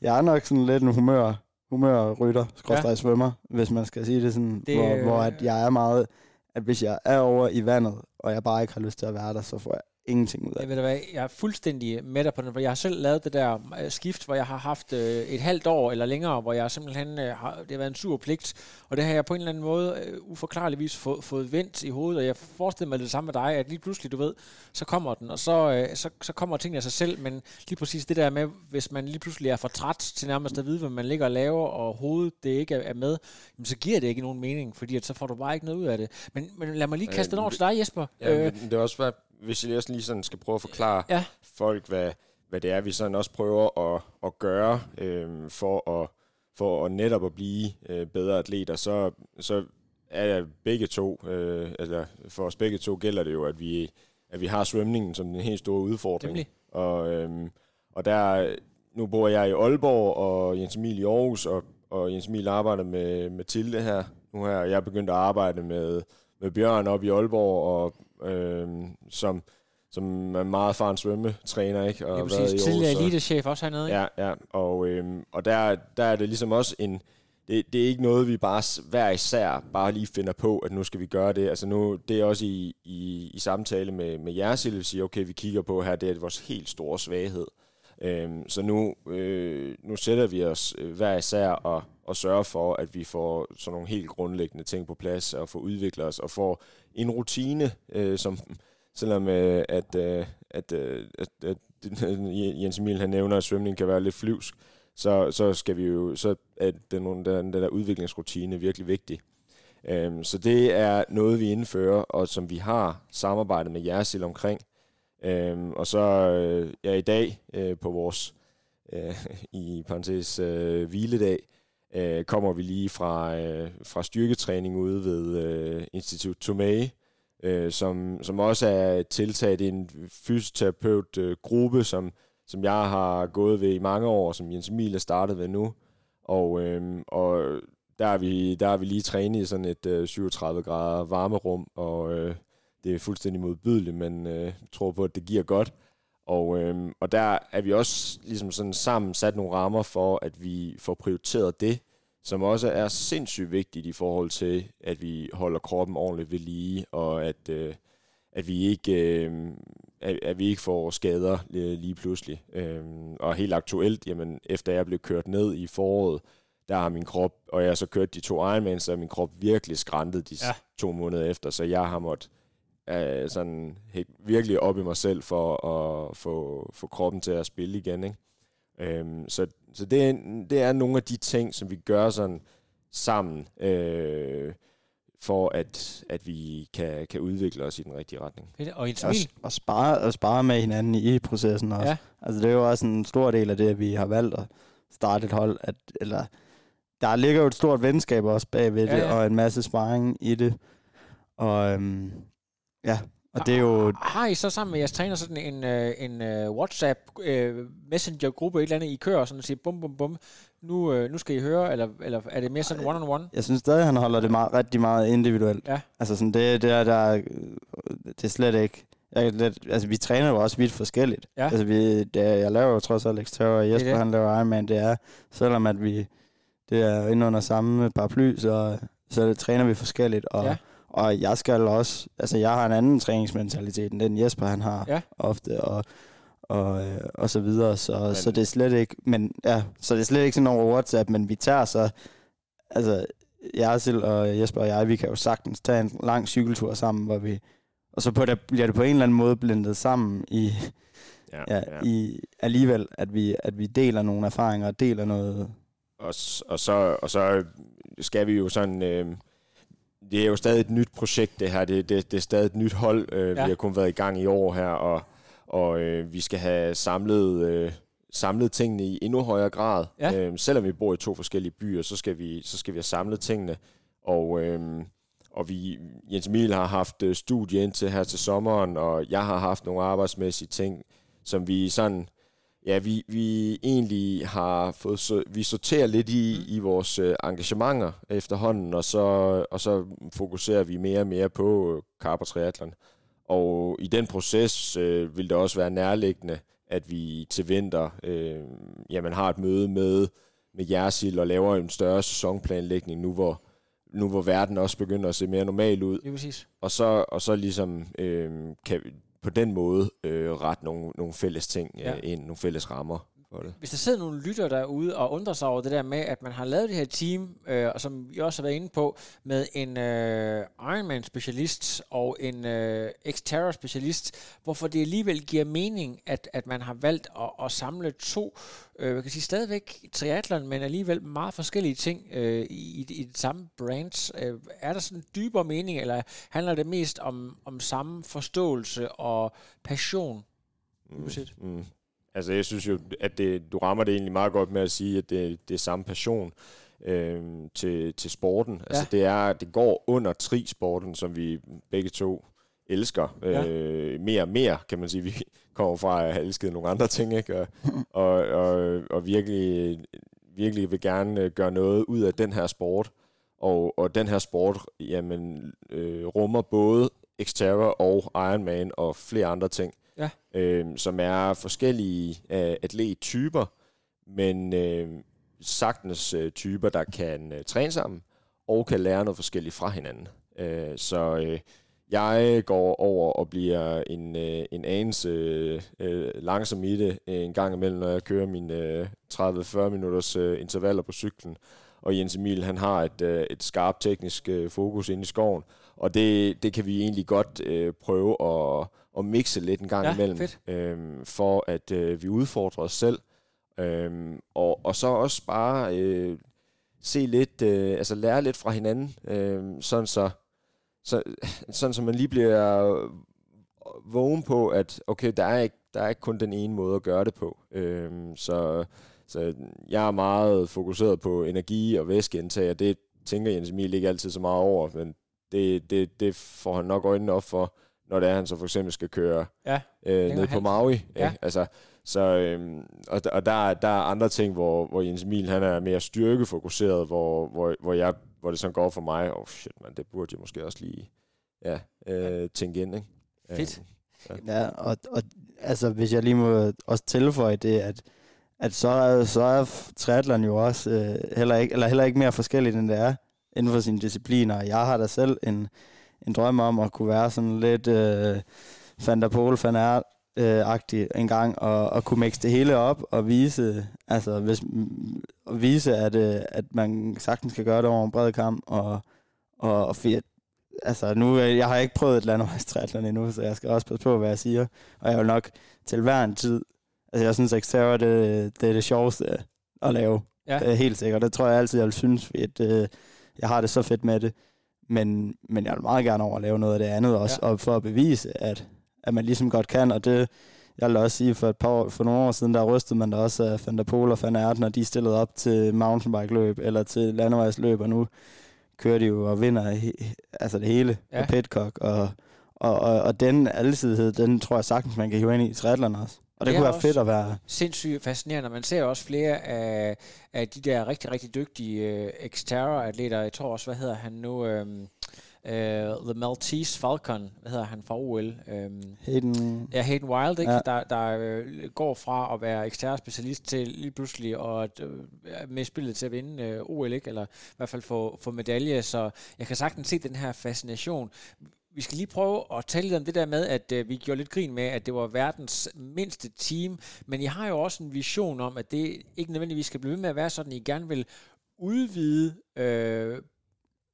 jeg er nok sådan lidt en humør, humørrytter, skråstrej ja. svømmer, hvis man skal sige det sådan, det, hvor, hvor at jeg er meget, at hvis jeg er over i vandet, og jeg bare ikke har lyst til at være der, så får jeg ingenting ud af. Jeg, ved hvad, jeg er fuldstændig med dig på den, for jeg har selv lavet det der øh, skift, hvor jeg har haft øh, et halvt år eller længere, hvor jeg simpelthen øh, har, det har været en sur pligt, og det har jeg på en eller anden måde uforklarligvis få, fået vendt i hovedet, og jeg forestiller mig det samme med dig, at lige pludselig, du ved, så kommer den, og så, så, så kommer tingene af sig selv, men lige præcis det der med, hvis man lige pludselig er for træt til nærmest at vide, hvad man ligger og laver, og hovedet det ikke er, er med, jamen, så giver det ikke nogen mening, fordi at så får du bare ikke noget ud af det. Men, men lad mig lige kaste øh, den over til dig, Jesper. Ja, øh, det er også, hvis jeg lige sådan skal prøve at forklare ja. folk, hvad, hvad det er, vi sådan også prøver at, at gøre øh, for at for at netop at blive øh, bedre atleter, så, så er begge to, øh, eller for os begge to gælder det jo, at vi, at vi har svømningen som den helt store udfordring. Og, øh, og der, nu bor jeg i Aalborg, og Jens Emil i Aarhus, og, og Jens Emil arbejder med Mathilde her. Nu her, jeg er begyndt at arbejde med, med Bjørn op i Aalborg, og øh, som, som er meget erfaren svømmetræner, ikke? Og ja, præcis. Været Tidligere elitechef også hernede, ikke? Ja, ja. Og, øh, og der, der er det ligesom også en... Det, det er ikke noget, vi bare hver især bare lige finder på, at nu skal vi gøre det. Altså nu, det er også i, i, i samtale med, med jeres, at vi siger, okay, vi kigger på her, det er vores helt store svaghed. Øhm, så nu, øh, nu sætter vi os øh, hver især og, og sørger for, at vi får sådan nogle helt grundlæggende ting på plads, og får udviklet os, og får en rutine, øh, som selvom øh, at, øh, at, øh, at, at, at Jens Emil han nævner, at svømning kan være lidt flyvsk, så, så skal vi jo, så er den, den, den der udviklingsrutine virkelig vigtig. Øhm, så det er noget, vi indfører, og som vi har samarbejdet med Jersil omkring. Øhm, og så øh, ja, i dag øh, på vores, øh, i parentes, øh, hviledag, øh, kommer vi lige fra, øh, fra styrketræning ude ved øh, Institut Tomei, øh, som, som også er tiltaget i en fysioterapeut-gruppe, øh, som, som jeg har gået ved i mange år, som Jens Emil er startet ved nu. Og, øh, og der er vi, der er vi lige trænet i sådan et øh, 37 grader varmerum, og øh, det er fuldstændig modbydeligt, men øh, tror på, at det giver godt. Og, øh, og der er vi også ligesom sådan sammen sat nogle rammer for, at vi får prioriteret det, som også er sindssygt vigtigt i forhold til, at vi holder kroppen ordentligt ved lige, og at, øh, at vi ikke øh, at, at vi ikke får skader lige, lige pludselig. Øhm, og helt aktuelt, jamen, efter jeg blev kørt ned i foråret, der har min krop, og jeg har så kørt de to Ironmans, så min krop virkelig skræntet de ja. to måneder efter, så jeg har måttet øh, sådan helt, virkelig op i mig selv for at få, få kroppen til at spille igen. Ikke? Øhm, så så det, det er nogle af de ting, som vi gør sådan sammen, øh, for at, at vi kan, kan udvikle os i den rigtige retning. Og, og, og, spare, og spare med hinanden i processen også. Ja. Altså det er jo også en stor del af det, at vi har valgt at starte et hold, at, eller der ligger jo et stort venskab også bagved ja, ja. det, og en masse sparring i det. Og øhm, ja, og det er jo... Har I så sammen med jeres træner sådan en, øh, en uh, WhatsApp uh, Messenger-gruppe, et eller andet, I kører, sådan og siger bum, bum, bum, nu, uh, nu skal I høre, eller, eller er det mere sådan one-on-one? Jeg synes stadig, han holder det meget, rigtig meget individuelt. Ja. Altså sådan, det, det, er, der, det er slet ikke... Jeg, det, altså, vi træner jo også vidt forskelligt. Ja. Altså, vi, det, jeg laver jo trods alt Terror, og Jesper, det det. han laver Ironman. Det er, selvom at vi det er inde under samme paraply, så, så træner vi forskelligt. Og, ja og jeg skal også, altså jeg har en anden træningsmentalitet end den Jesper han har ja. ofte, og, og, øh, og så videre, så, men, så det er slet ikke, men ja, så det er slet ikke sådan over WhatsApp, men vi tager så, altså Jersil og Jesper og jeg, vi kan jo sagtens tage en lang cykeltur sammen, hvor vi, og så på det, bliver det på en eller anden måde blendet sammen i, ja, ja, ja. i alligevel, at vi, at vi deler nogle erfaringer og deler noget. Og, og, så, og så skal vi jo sådan, øh, det er jo stadig et nyt projekt, det her. Det, det, det er stadig et nyt hold. Øh, ja. Vi har kun været i gang i år her, og, og øh, vi skal have samlet, øh, samlet tingene i endnu højere grad. Ja. Øh, selvom vi bor i to forskellige byer, så skal vi, så skal vi have samlet tingene. Og, øh, og vi, Jens Emil har haft øh, studie indtil her til sommeren, og jeg har haft nogle arbejdsmæssige ting, som vi sådan ja, vi, vi egentlig har fået, så, vi sorterer lidt i, mm. i vores øh, engagementer efterhånden, og så, og så fokuserer vi mere og mere på carb og triathlon. Og i den proces øh, vil det også være nærliggende, at vi til vinter øh, jamen har et møde med, med Jersil og laver en større sæsonplanlægning nu, hvor, nu hvor verden også begynder at se mere normal ud. Det er præcis. Og så, og så ligesom øh, kan, på den måde øh, ret nogle, nogle fælles ting øh, ja. ind, nogle fælles rammer for det. Hvis der sidder nogle lytter derude og undrer sig over det der med, at man har lavet det her team, øh, og som vi også har været inde på, med en øh, Ironman-specialist og en øh, Xterra-specialist, hvorfor det alligevel giver mening, at, at man har valgt at, at samle to, øh, jeg kan sige stadigvæk triathlon, men alligevel meget forskellige ting øh, i, i det samme brand. Øh, er der sådan en dybere mening, eller handler det mest om, om samme forståelse og passion? Mm, mm. Altså, jeg synes jo, at det, du rammer det egentlig meget godt med at sige, at det, det er samme passion øh, til, til sporten. Altså, ja. det, er, det går under tri-sporten, som vi begge to elsker. Ja. Øh, mere og mere, kan man sige. Vi kommer fra at have elsket nogle andre ting, ikke? Og, og, og, og virkelig, virkelig vil gerne gøre noget ud af den her sport. Og, og den her sport, jamen, øh, rummer både Xterra og Ironman og flere andre ting ja. øh, som er forskellige øh, atlettyper, men øh, sagtens øh, typer, der kan øh, træne sammen og kan lære noget forskelligt fra hinanden. Øh, så øh, jeg går over og bliver en, øh, en anelse øh, langsom i det øh, en gang imellem, når jeg kører mine øh, 30-40 minutters øh, intervaller på cyklen. Og Jens Emil, han har et, øh, et skarpt teknisk øh, fokus inde i skoven, og det, det kan vi egentlig godt øh, prøve at at mixe lidt en gang ja, imellem, øhm, for at øh, vi udfordrer os selv. Øhm, og, og så også bare øh, se lidt, øh, altså lære lidt fra hinanden, øh, sådan så, så, sådan så man lige bliver vågen på, at okay, der er ikke, der er ikke kun den ene måde at gøre det på. Øhm, så, så jeg er meget fokuseret på energi og væskeindtag, og det tænker Jens Emil ikke altid så meget over, men det, det, det får han nok øjnene op for når det er, han så for eksempel skal køre ja, øh, ned på Maui. Ja. Altså, så, øhm, og, og der, der er andre ting, hvor, hvor Jens Emil han er mere styrkefokuseret, hvor, hvor, hvor, jeg, hvor det sådan går for mig, oh shit man, det burde jeg måske også lige ja, øh, tænke ind. Ikke? Fedt. Øh, ja, ja og, og altså, hvis jeg lige må også tilføje det, at, at så, er, så er triathlon jo også øh, heller, ikke, eller heller ikke mere forskelligt, end det er inden for sine discipliner. Jeg har da selv en, en drøm om at kunne være sådan lidt øh, Van der Pol, Van Aert, øh, agtig en gang, og, og kunne mixe det hele op og vise, altså, hvis, og vise at, øh, at man sagtens kan gøre det over en bred kamp, og, og, og for, altså nu, øh, jeg har ikke prøvet et landevejstriathlon endnu, så jeg skal også passe på, hvad jeg siger, og jeg vil nok til hver en tid, altså jeg synes, Xterra, det, det er det sjoveste at lave, Ja. det er helt sikkert, det tror jeg altid, jeg vil synes, at, øh, jeg har det så fedt med det, men, men jeg vil meget gerne over at lave noget af det andet også, Ja. og for at bevise, at, at man ligesom godt kan, og det, jeg vil også sige, for et par år, for nogle år siden, der rystede man da også af der Pol og Van Aert, når de stillede op til mountainbike-løb eller til landevejsløb, og nu kører de jo og vinder he, altså det hele Ja. på Pitcock, og, og, og, og den alsidighed, den tror jeg sagtens, man kan hive ind i triathlon også. Og det, Det kunne være fedt at være... sindssygt fascinerende. Man ser også flere af, af de der rigtig, rigtig dygtige uh, Xterra-atleter. Jeg tror også, hvad hedder han nu? Um, uh, The Maltese Falcon. Hvad hedder han fra OL? Um, Hayden, Ja, Hayden Wild, ikke? Ja. Der, der øh, går fra at være Xterra-specialist til lige pludselig og øh, med spillet til at vinde øh, OL, ikke? Eller i hvert fald få, få medalje. Så jeg kan sagtens se den her fascination. Vi skal lige prøve at tale lidt om det der med, at øh, vi gjorde lidt grin med, at det var verdens mindste team. Men I har jo også en vision om, at det ikke nødvendigvis skal blive ved med at være sådan, I gerne vil udvide øh,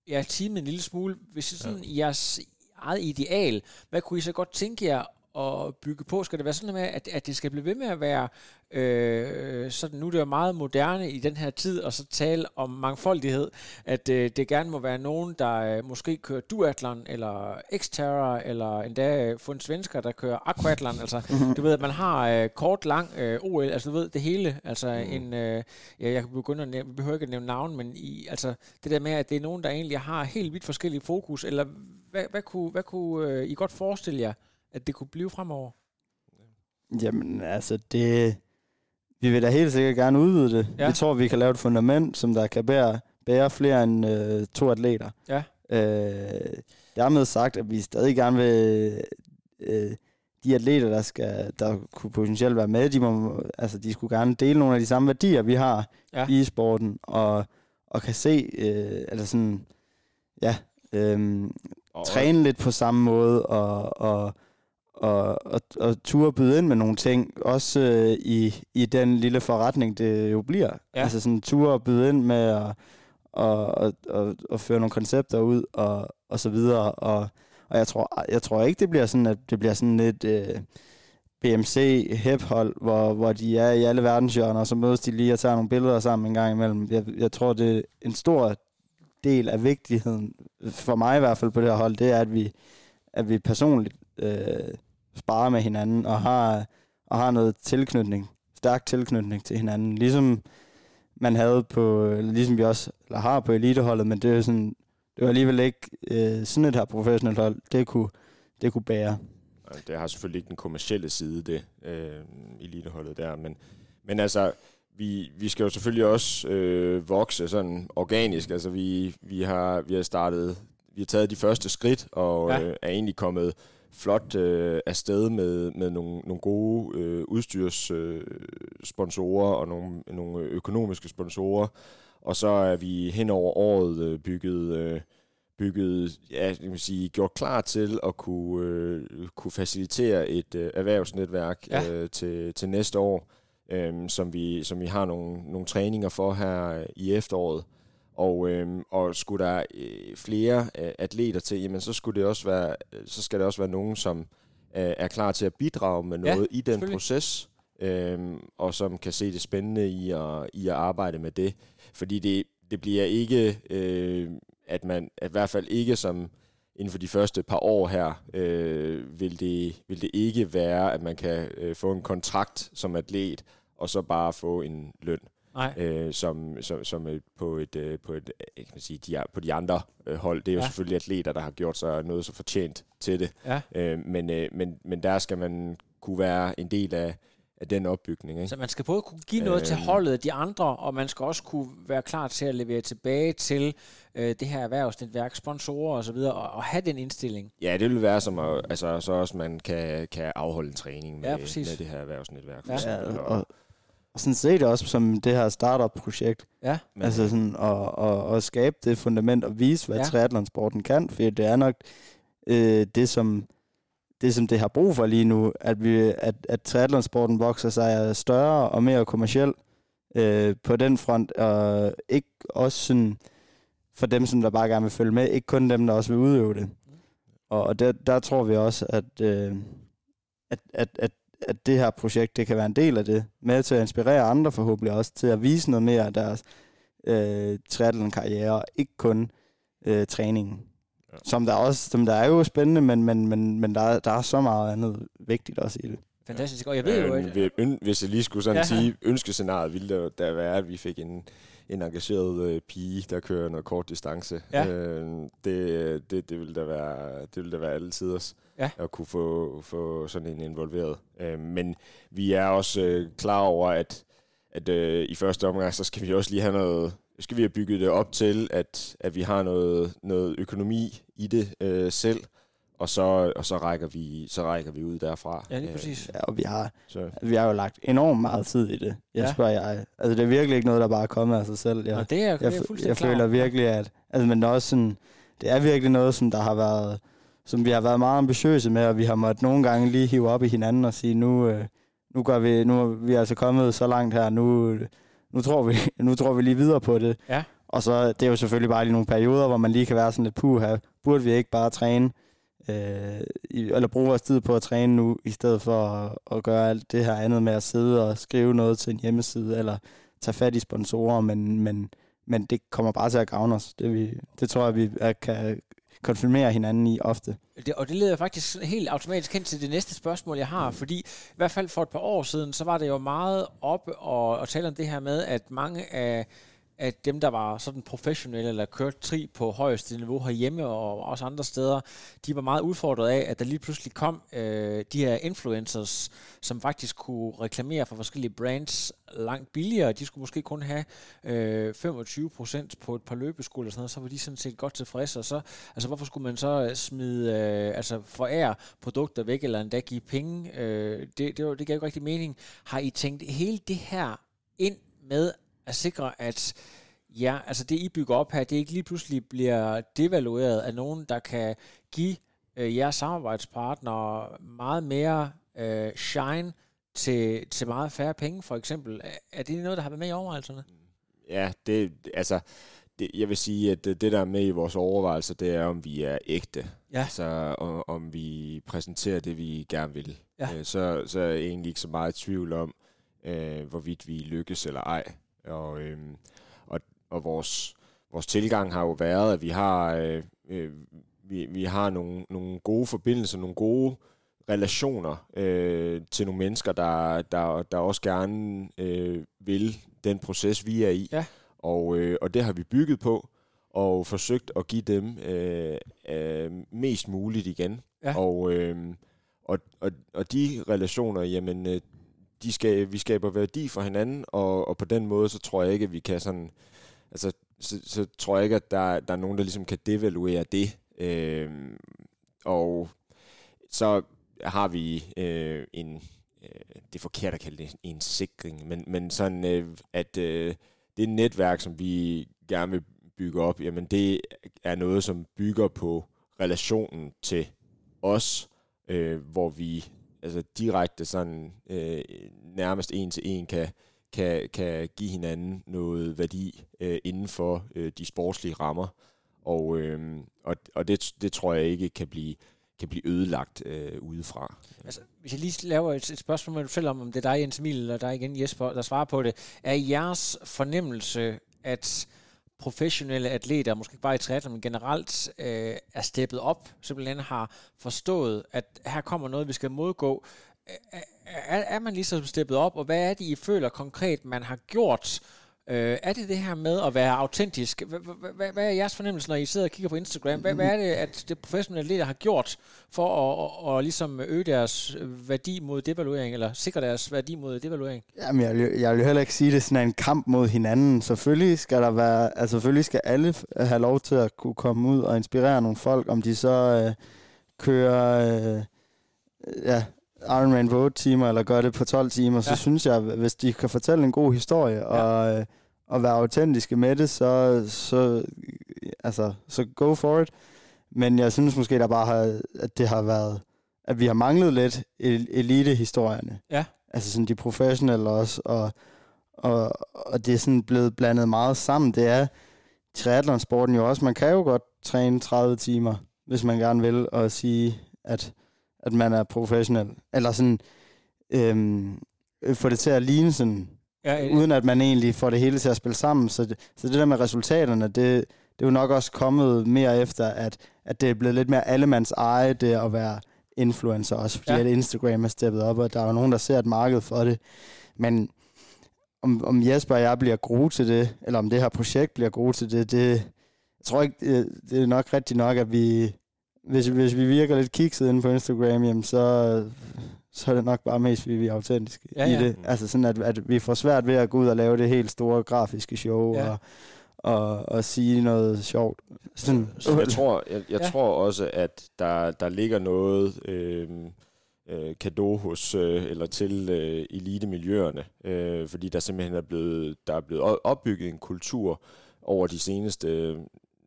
ja, teamet en lille smule. Hvis det sådan ja. jeres eget ideal, hvad kunne I så godt tænke jer at bygge på? Skal det være sådan med, at, at det skal blive ved med at være øh, sådan, nu er det jo meget moderne i den her tid, og så tale om mangfoldighed, at øh, det gerne må være nogen, der øh, måske kører duathlon, eller Xterra, eller endda øh, fund svensker, der kører aquathlon, altså du ved, at man har øh, kort, lang øh, OL, altså du ved, det hele, altså mm. en, øh, ja, jeg kan begynde at nævne, vi behøver ikke at nævne navn, men i, altså det der med, at det er nogen, der egentlig har helt vidt forskellige fokus, eller hvad, hvad kunne, hvad kunne øh, I godt forestille jer, at det kunne blive fremover? Jamen, altså, det... Vi vil da helt sikkert gerne udvide det. Ja. Vi tror, vi kan lave et fundament, som der kan bære, bære flere end øh, to atleter. Ja. Øh, dermed sagt, at vi stadig gerne vil... Øh, de atleter, der, skal, der kunne potentielt være med, de, må, altså, de skulle gerne dele nogle af de samme værdier, vi har Ja. ja. i sporten, og, og kan se, øh, eller sådan, ja, øh, Og, træne lidt på samme måde, og, og, og, og, og turde byde ind med nogle ting, også øh, i, i den lille forretning, det jo bliver. Ja. Altså sådan turde byde ind med at og, og, og, og føre nogle koncepter ud, og, og så videre. Og, og jeg, tror, jeg tror ikke, det bliver sådan, at det bliver sådan lidt øh, BMC hep-hold, hvor, hvor de er i alle verdenshjørner, og så mødes de lige og tager nogle billeder sammen en gang imellem. Jeg, jeg tror, det er en stor del af vigtigheden, for mig i hvert fald på det her hold, det er, at vi, at vi personligt øh, sparer med hinanden og har, og har noget tilknytning, stærk tilknytning til hinanden. Ligesom man havde på, eller ligesom vi også eller har på eliteholdet, men det er sådan, det var alligevel ikke øh, sådan et her professionelt hold, det kunne, det kunne bære. Det har selvfølgelig ikke den kommercielle side, det øh, eliteholdet der, men, men altså, vi, vi skal jo selvfølgelig også øh, vokse sådan organisk. Altså, vi, vi, har, vi har startet, vi har taget de første skridt, og ja. øh, er egentlig kommet flot øh, afsted med, med nogle, nogle gode øh, udstyrssponsorer øh, sponsorer og nogle, nogle økonomiske sponsorer. Og så er vi hen over året øh, bygget... Øh, bygget, ja, jeg kan sige, gjort klar til at kunne, øh, kunne facilitere et øh, erhvervsnetværk ja. øh, til, til næste år, øh, som, vi, som vi har nogle, nogle træninger for her i efteråret. Og, øh, og skulle der øh, flere øh, atleter til, jamen så skulle det også være, øh, så skal det også være nogen, som øh, er klar til at bidrage med Ja, noget i den proces, øh, og som kan se det spændende i at, i at arbejde med det. Fordi det, det bliver ikke, øh, at man, at i hvert fald ikke som inden for de første par år her, øh, vil, det, vil det ikke være, at man kan øh, få en kontrakt som atlet, og så bare få en løn, Nej. øh, som, som, som øh, på et, øh, på et øh, kan man sige, de, er- på de andre øh, hold. Det er jo Ja. selvfølgelig atleter, der har gjort sig noget så fortjent til det. Ja. Øh, men, øh, men, men der skal man kunne være en del af, af den opbygning. Ikke? Så man skal både kunne give noget til Øhm. holdet af de andre, og man skal også kunne være klar til at levere tilbage til øh, det her erhvervsnetværk, sponsorer osv., og, og, og have den indstilling. Ja, det vil være som at, altså, så også man kan, kan afholde en træning med, Ja, præcis. med det her erhvervsnetværk. For. Ja, eksempel, og, og sådan se det også som det her startup-projekt. Ja. Men, altså sådan at, at, at skabe det fundament og vise, hvad Ja. ja. triathlonsporten kan, for det er nok øh, det, som det, som det har brug for lige nu, at, vi, at, at triathlonsporten vokser sig større og mere kommersiel øh, på den front, og ikke også sådan for dem, som der bare gerne vil følge med, ikke kun dem, der også vil udøve det. Og, og der, der tror vi også, at, øh, at, at, at, at det her projekt, det kan være en del af det, med til at inspirere andre forhåbentlig også, til at vise noget mere af deres øh, triathlon-karriere, ikke kun øh, træningen. Ja. Som der også, som der er jo spændende, men, men, men, men der, der er så meget andet vigtigt også i det. Fantastisk. Og jeg ved jo, at... Hvis jeg lige skulle sådan ja. sige, ønskescenariet ville der, der være, at vi fik en, en engageret øh, pige, der kører noget kort distance. Ja. Øh, det, det, det ville da være, det ville da være alle tiders ja. at kunne få, få sådan en involveret. Øh, men vi er også øh, klar over, at, at øh, i første omgang, så skal vi også lige have noget, skal vi have bygget det op til, at, at vi har noget, noget økonomi i det øh, selv, og så, og så, rækker vi, så rækker vi ud derfra. Ja, lige præcis. Ja, og vi har, så. vi har jo lagt enormt meget tid i det, jeg ja. spørger jeg. Altså, det er virkelig ikke noget, der bare er kommet af sig selv. Jeg, og det er, jeg, jeg, jeg, jeg føler virkelig, at altså, men også sådan, det er virkelig noget, som der har været, som vi har været meget ambitiøse med, og vi har måttet nogle gange lige hive op i hinanden og sige, nu, øh, nu, gør vi, nu er vi altså kommet så langt her, nu, nu, tror, vi, nu tror vi lige videre på det. Ja. Og så det er jo selvfølgelig bare lige nogle perioder, hvor man lige kan være sådan lidt puh her. Burde vi ikke bare træne? øh, eller bruge vores tid på at træne nu, i stedet for at, at gøre alt det her andet med at sidde og skrive noget til en hjemmeside, eller tage fat i sponsorer, men, men, men det kommer bare til at gavne os. Det, vi, det tror jeg, vi er, kan konfirmerer hinanden i ofte. Det, og det leder faktisk helt automatisk hen til det næste spørgsmål, jeg har, fordi i hvert fald for et par år siden, så var det jo meget op og, og tale om det her med, at mange af at dem, der var sådan professionelle eller kørt tri på højeste niveau herhjemme og også andre steder, de var meget udfordret af, at der lige pludselig kom øh, de her influencers, som faktisk kunne reklamere for forskellige brands langt billigere. De skulle måske kun have øh, 25% på et par løbesko eller sådan noget, så var de sådan set godt tilfredse. Og så, altså hvorfor skulle man så øh, smide, øh, altså forære produkter væk, eller endda give penge? Øh, det, det, det gav ikke rigtig mening. Har I tænkt hele det her ind med at sikre, at ja, altså det I bygger op her, det ikke lige pludselig bliver devalueret af nogen, der kan give øh, jeres samarbejdspartnere meget mere øh, shine til, til meget færre penge, for eksempel. Er det noget, der har været med i overvejelserne? Ja, det, altså, det, jeg vil sige, at det, det, der er med i vores overvejelser, det er, om vi er ægte. Ja. Altså, om, om vi præsenterer det, vi gerne vil. Ja. Øh, så, så er jeg egentlig ikke så meget i tvivl om, øh, hvorvidt vi lykkes eller ej. Og, øh, og, og vores, vores tilgang har jo været, at vi har, øh, øh, vi, vi har nogle, nogle gode forbindelser, nogle gode relationer øh, til nogle mennesker, der, der, der også gerne øh, vil den proces, vi er i. Ja. Og, øh, og det har vi bygget på, og forsøgt at give dem øh, øh, mest muligt igen. Ja. Og, øh, og, og, og de relationer, jamen, øh, de skal, vi skaber værdi for hinanden, og, og på den måde, så tror jeg ikke, at vi kan sådan, altså, så, så tror jeg ikke, at der, der er nogen, der ligesom kan devaluere det. Øh, og så har vi øh, en, øh, det er forkert at kalde det en sikring, men, men sådan, øh, at øh, det netværk, som vi gerne vil bygge op, jamen det er noget, som bygger på relationen til os, øh, hvor vi altså direkte sådan øh, nærmest en til en kan, kan, kan give hinanden noget værdi øh, inden for øh, de sportslige rammer. Og, øh, og, og det, det tror jeg ikke kan blive kan blive ødelagt øh, udefra. Altså, hvis jeg lige laver et, et spørgsmål med selv om, om det er dig, Jens Emil, eller dig igen, Jesper, der svarer på det. Er jeres fornemmelse, at professionelle atleter, måske ikke bare i triathlon, men generelt øh, er steppet op, simpelthen har forstået, at her kommer noget, vi skal modgå. Øh, øh, øh, er, er man ligesom steppet op, og hvad er det, I føler konkret, man har gjort Øh, Øh, er det det her med at være autentisk? Hvad er jeres fornemmelse, når I sidder og kigger på Instagram? Hvad er det, at det professionelle leder har gjort for at, at, at ligesom øge deres værdi mod devaluering, eller sikre deres værdi mod devaluering? Jamen, jeg vil, jeg vil heller ikke sige, at det er sådan en kamp mod hinanden. Selvfølgelig skal der være, altså selvfølgelig skal alle have lov til at kunne komme ud og inspirere nogle folk, om de så øh, kører øh, ja, Ironman på 8 timer, eller gør det på 12 timer, ja. så synes jeg, hvis de kan fortælle en god historie, ja. og, øh, og være autentiske med det, så, så, altså, så go for it. Men jeg synes måske, der bare har, at det har været at vi har manglet lidt el- elitehistorierne. Ja. Altså sådan de professionelle også, og, og, og det er sådan blevet blandet meget sammen. Det er triathlonsporten jo også. Man kan jo godt træne 30 timer, hvis man gerne vil, og sige, at, at man er professionel. Eller sådan, øhm, få det til at ligne sådan, Ja, øh, uden at man egentlig får det hele til at spille sammen. Så det, så det der med resultaterne, det, det er jo nok også kommet mere efter, at, at det er blevet lidt mere allemands eje, det at være influencer også, fordi Ja. ja. at Instagram er steppet op, og der er jo nogen, der ser et marked for det. Men om, om Jesper og jeg bliver gode til det, eller om det her projekt bliver gode til det, det jeg tror ikke, det, det er nok rigtigt nok, at vi, hvis, hvis vi virker lidt kikset inde på Instagram, jamen så, så er det nok bare mest, fordi vi er autentiske Ja, ja, ja. i det. Altså sådan, at, at vi får svært ved at gå ud og lave det helt store grafiske show, Ja. og, og, og sige noget sjovt. Sådan, Så jeg tror, jeg, jeg Ja. tror også, at der, der ligger noget øh, øh, kado hos øh, eller til øh, elitemiljøerne, øh, fordi der simpelthen er blevet der er blevet opbygget en kultur over de seneste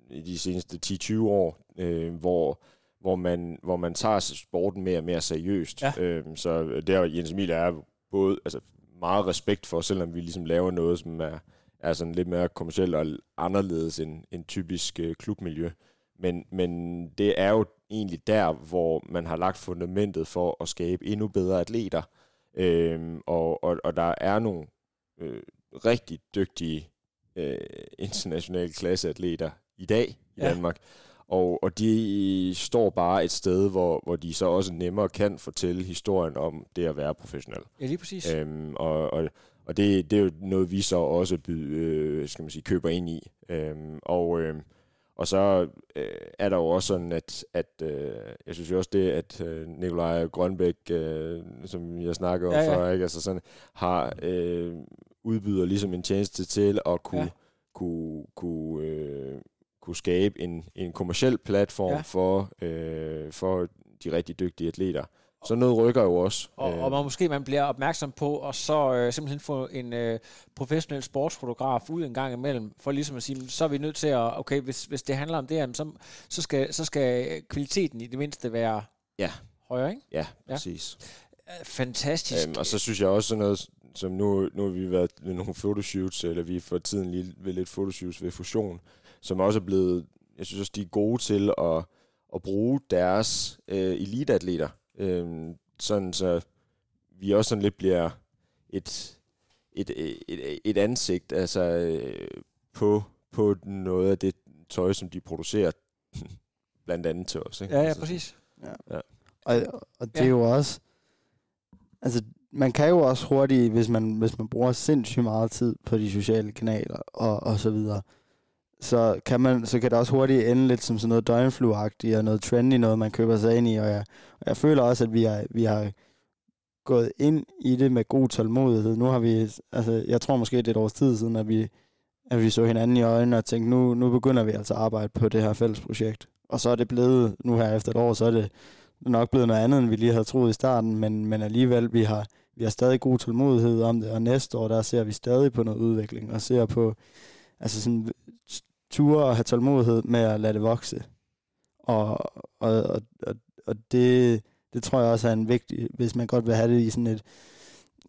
de seneste 10-20 år, øh, hvor hvor man hvor man tager sporten mere og mere seriøst. Ja. Øh, så der Jens Emil er både altså meget respekt for, selvom vi ligesom laver noget, som er er sådan lidt mere kommercielt og anderledes end, end typisk øh, klubmiljø. Men, men det er jo egentlig der, hvor man har lagt fundamentet for at skabe endnu bedre atleter. Øhm, og, og, og der er nogle øh, rigtig dygtige øh, internationale klasseatleter i dag i Ja. Danmark. Og, og de står bare et sted, hvor, hvor de så også nemmere kan fortælle historien om det at være professionel. ja, lige præcis. Øhm, og og, og det, det er jo noget, vi så også by, øh, skal man sige, køber ind i. Øhm, og, øh, og så øh, er der jo også sådan, at, at øh, jeg synes jo også det, at øh, Nikolaj Grønbæk, øh, som jeg snakker om Ja, ja, før, ikke? Altså sådan, har øh, udbyder ligesom en tjeneste til at kunne, ja. kunne, kunne, øh, kunne skabe en, en kommersiel platform Ja. ja. for, øh, for de rigtig dygtige atleter. Så noget rykker jo også. Og, Øh, og man måske man bliver opmærksom på, og så øh, simpelthen få en øh, professionel sportsfotograf ud en gang imellem, for ligesom at sige, så er vi nødt til at, okay, hvis, hvis det handler om det her, så, så, skal, så skal kvaliteten i det mindste være Ja. højere, ikke? Ja, Ja. præcis. Øh, Fantastisk. Øhm, og så synes jeg også sådan noget, som nu, nu har vi været ved nogle photoshoots, eller vi for tiden lige ved lidt photoshoots ved Fusion, som også er blevet, jeg synes også, de er gode til at, at bruge deres øh, eliteatleter, øhm, sådan så vi også sådan lidt bliver et, et, et, et, ansigt altså, øh, på, på noget af det tøj, som de producerer, blandt andet til os. Ikke? ja, ja, Altså, præcis. Og, og det Ja. ja. er jo også... Altså, man kan jo også hurtigt, hvis man, hvis man bruger sindssygt meget tid på de sociale kanaler og, og så videre, så kan, man, så kan det også hurtigt ende lidt som sådan noget døgnfluagtigt og noget trendy, noget man køber sig ind i. Og jeg, og jeg føler også, at vi har, vi har gået ind i det med god tålmodighed. Nu har vi, altså jeg tror måske det er et års tid siden, at vi, at vi så hinanden i øjnene og tænkte, nu, nu begynder vi altså at arbejde på det her fælles projekt. Og så er det blevet, nu her efter et år, så er det nok blevet noget andet, end vi lige havde troet i starten, men, men alligevel, vi har, vi har stadig god tålmodighed om det, og næste år, der ser vi stadig på noget udvikling, og ser på, altså sådan, ture og have tålmodighed med at lade det vokse. Og, og, og, og, og det, det tror jeg også er en vigtig, hvis man godt vil have det i sådan et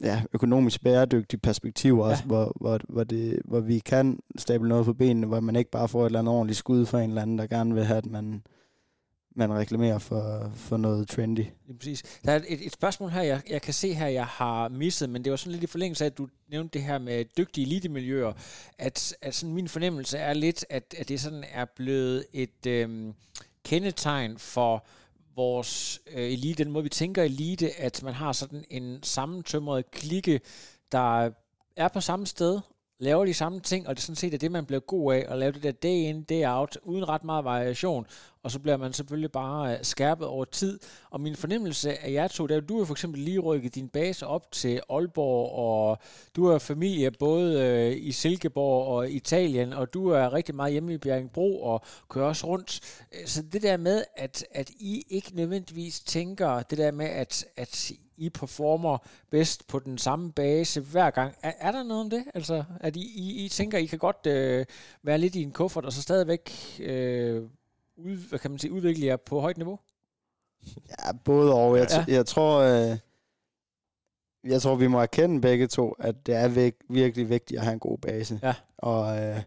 ja, økonomisk bæredygtigt perspektiv også, Ja. hvor, hvor, hvor, det, hvor vi kan stable noget på benene, hvor man ikke bare får et eller andet ordentligt skud fra en eller anden, der gerne vil have, at man, man reklamerer for, for noget trendy. Lige præcis. Der er et, et spørgsmål her, jeg, jeg kan se her, jeg har misset, men det var sådan lidt i forlængelse af, at du nævnte det her med dygtige elitemiljøer, at, at sådan min fornemmelse er lidt, at, at det sådan er blevet et øhm, kendetegn for vores øh, elite, den måde vi tænker elite, at man har sådan en sammentømret klikke, der er på samme sted, laver de samme ting, og det er sådan set er det, man bliver god af, at lave det der day in, day out, uden ret meget variation, og så bliver man selvfølgelig bare øh, skærpet over tid. Og min fornemmelse af jer to, det er, at du har for eksempel lige rykket din base op til Aalborg, og du har familie både øh, i Silkeborg og Italien, og du er rigtig meget hjemme i Bjerringbro og kører også rundt. Øh, så det der med, at, at I ikke nødvendigvis tænker det der med, at, at I performer bedst på den samme base hver gang. Er, er der noget om det? Altså, at I, I, I tænker, I kan godt øh, være lidt i en kuffert, og så stadigvæk øh, ud, hvad kan man sige, udvikle jer på højt niveau? Ja, både og. Jeg, Ja. ja. jeg tror, øh, jeg tror, vi må erkende begge to, at det er væk, virkelig vigtigt at have en god base. Ja. Og, øh,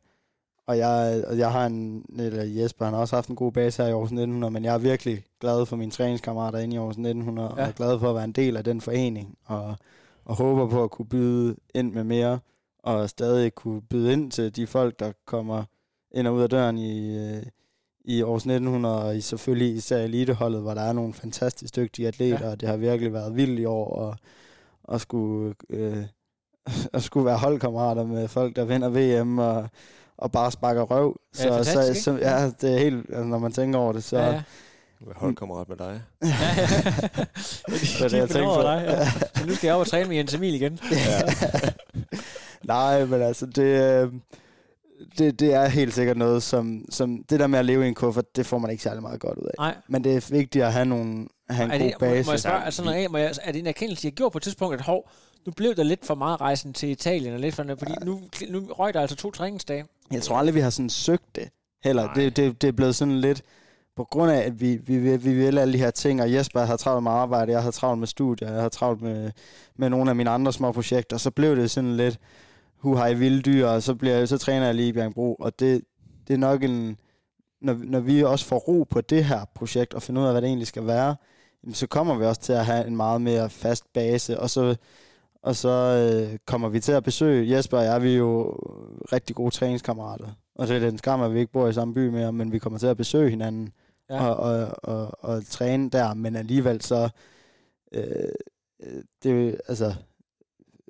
og jeg, og jeg har en, eller Jesper, han har også haft en god base her i Aarhus 1900, men jeg er virkelig glad for mine træningskammerater inde i Aarhus 1900, Ja. og er glad for at være en del af den forening, og, og håber på at kunne byde ind med mere, og stadig kunne byde ind til de folk, der kommer ind og ud af døren i, øh, i Aarhus 1900, og i selvfølgelig især eliteholdet, hvor der er nogle fantastisk dygtige atleter, Ja. ja. og det har virkelig været vildt i år, og, og skulle, øh, at skulle være holdkammerater med folk, der vinder VM, og, og bare sparker røv. Ja, fantastisk, så, så, ja, det er helt, altså, når man tænker over det, så... Ja, ja. Jeg er holdkammerat med dig. Ja, ja. det er det, jeg tænkte på. dig, ja. Så nu skal jeg op og træne med Jens Emil igen. Nej, men altså, det, øh, det, det er helt sikkert noget, som, som det der med at leve i en kuffert, det får man ikke særlig meget godt ud af. Nej. Men det er vigtigt at have, nogle, have en er god det, må, base. må jeg spørge, altså, når jeg, må jeg, er det en erkendelse, jeg gjorde på et tidspunkt, at hov, nu blev der lidt for meget rejsen til Italien, og lidt for, fordi nu, nu røg der altså to træningsdage. Jeg tror aldrig, vi har sådan søgt det heller. Det, det, det er blevet sådan lidt på grund af, at vi, vi, vi, vi vil alle de her ting, og Jesper har travlt med arbejde, jeg har travlt med studier, jeg har travlt med, med nogle af mine andre små projekter, så blev det sådan lidt, hu hej vilde dyr, og så, bliver, så træner jeg lige i Bjergbro, og det, det er nok en, når, når vi også får ro på det her projekt, og finder ud af, hvad det egentlig skal være, så kommer vi også til at have en meget mere fast base, og så, og så øh, kommer vi til at besøge, Jesper og jeg, vi er jo rigtig gode træningskammerater, og det er den skam, at vi ikke bor i samme by mere, men vi kommer til at besøge hinanden, Ja. ja. og, og, og, og træne der, men alligevel så, øh, øh, det altså,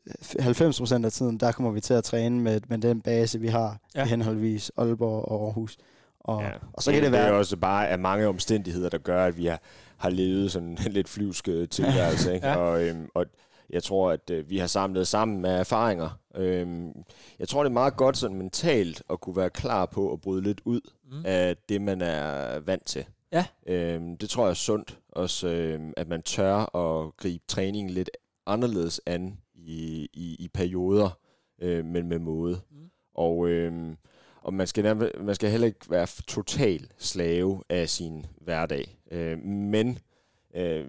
90% af tiden, der kommer vi til at træne med, med den base, vi har Ja. i henholdsvis Aalborg og Aarhus. Og, Ja. og så kan det Det er være... også bare af mange omstændigheder, der gør, at vi har, har levet sådan en lidt flyvsk øh, tilværelse. Ikke? Ja. Og, øhm, og jeg tror, at øh, vi har samlet sammen med erfaringer. Øhm, jeg tror, det er meget godt sådan mentalt at kunne være klar på at bryde lidt ud Mm. mm. af det, man er vant til. Ja. Øhm, det tror jeg er sundt. Også, øhm, at man tør at gribe træningen lidt anderledes an i, i, i perioder, øh, men med måde. Mm. Og, øhm, og man skal, nærmest- man skal heller ikke være total slave af sin hverdag. Øh, men øh,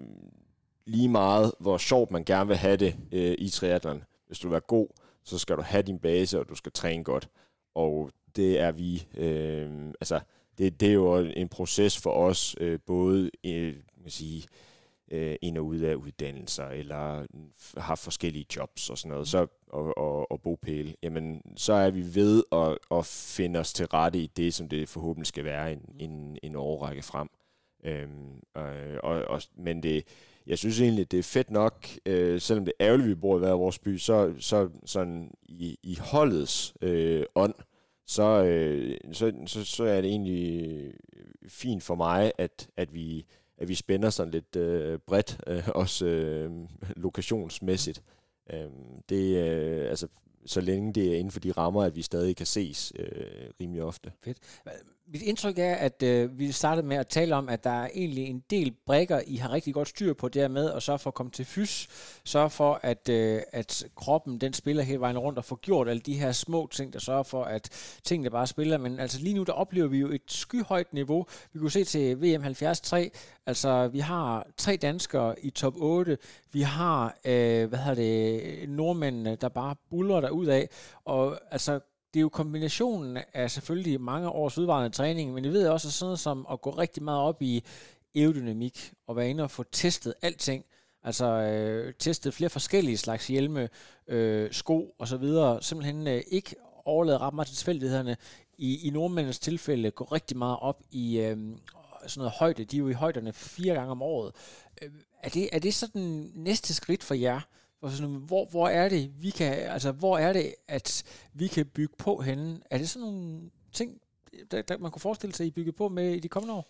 lige meget, hvor sjovt man gerne vil have det øh, i triathlon. Hvis du vil være god, så skal du have din base, og du skal træne godt. Og det er vi, øh, altså, det, det er jo en proces for os, øh, både øh, man sige, øh, ind og ud af uddannelser, eller har forskellige jobs og sådan noget, så, og, og, og bopæl, jamen, så er vi ved at, at finde os til rette i det, som det forhåbentlig skal være en, en, en årrække frem. Øhm, og, og, og, men det, jeg synes egentlig, det er fedt nok, øh, selvom det er ærgerligt, vi bor i hver vores by, så, så sådan i, i holdets øh, ånd, så, øh, så, så, så er det egentlig fint for mig, at, at vi at vi spænder sådan lidt øh, bredt, øh, også øh, lokationsmæssigt. Øh, det øh, altså så længe det er inden for de rammer, at vi stadig kan ses øh, rimelig ofte. Mit indtryk er, at øh, vi startede med at tale om, at der er egentlig en del brækker, I har rigtig godt styr på dermed, og så for at komme til fys, sørge for, at, øh, at kroppen den spiller hele vejen rundt og får gjort alle de her små ting, der sørger for, at tingene bare spiller. Men altså lige nu, der oplever vi jo et skyhøjt niveau. Vi kunne se til VM 73, altså vi har tre danskere i top 8, vi har, øh, hvad hedder det, nordmændene, der bare buller der ud af, og altså det er jo kombinationen af selvfølgelig mange års udvarende træning, men jeg ved også sådan noget som at gå rigtig meget op i aerodynamik og være inde og få testet alting. Altså øh, testet flere forskellige slags hjelme, øh, sko og så videre. Simpelthen øh, ikke overlade ret meget til tilfældighederne. I, I nordmændens tilfælde går rigtig meget op i øh, sådan noget højde. De er jo i højderne fire gange om året. Øh, er, det, er det sådan næste skridt for jer? Hvor, sådan, hvor, hvor er det, vi kan, altså, hvor er det, at vi kan bygge på henne? Er det sådan nogle ting, der, der man kunne forestille sig, at I bygger på med i de kommende år?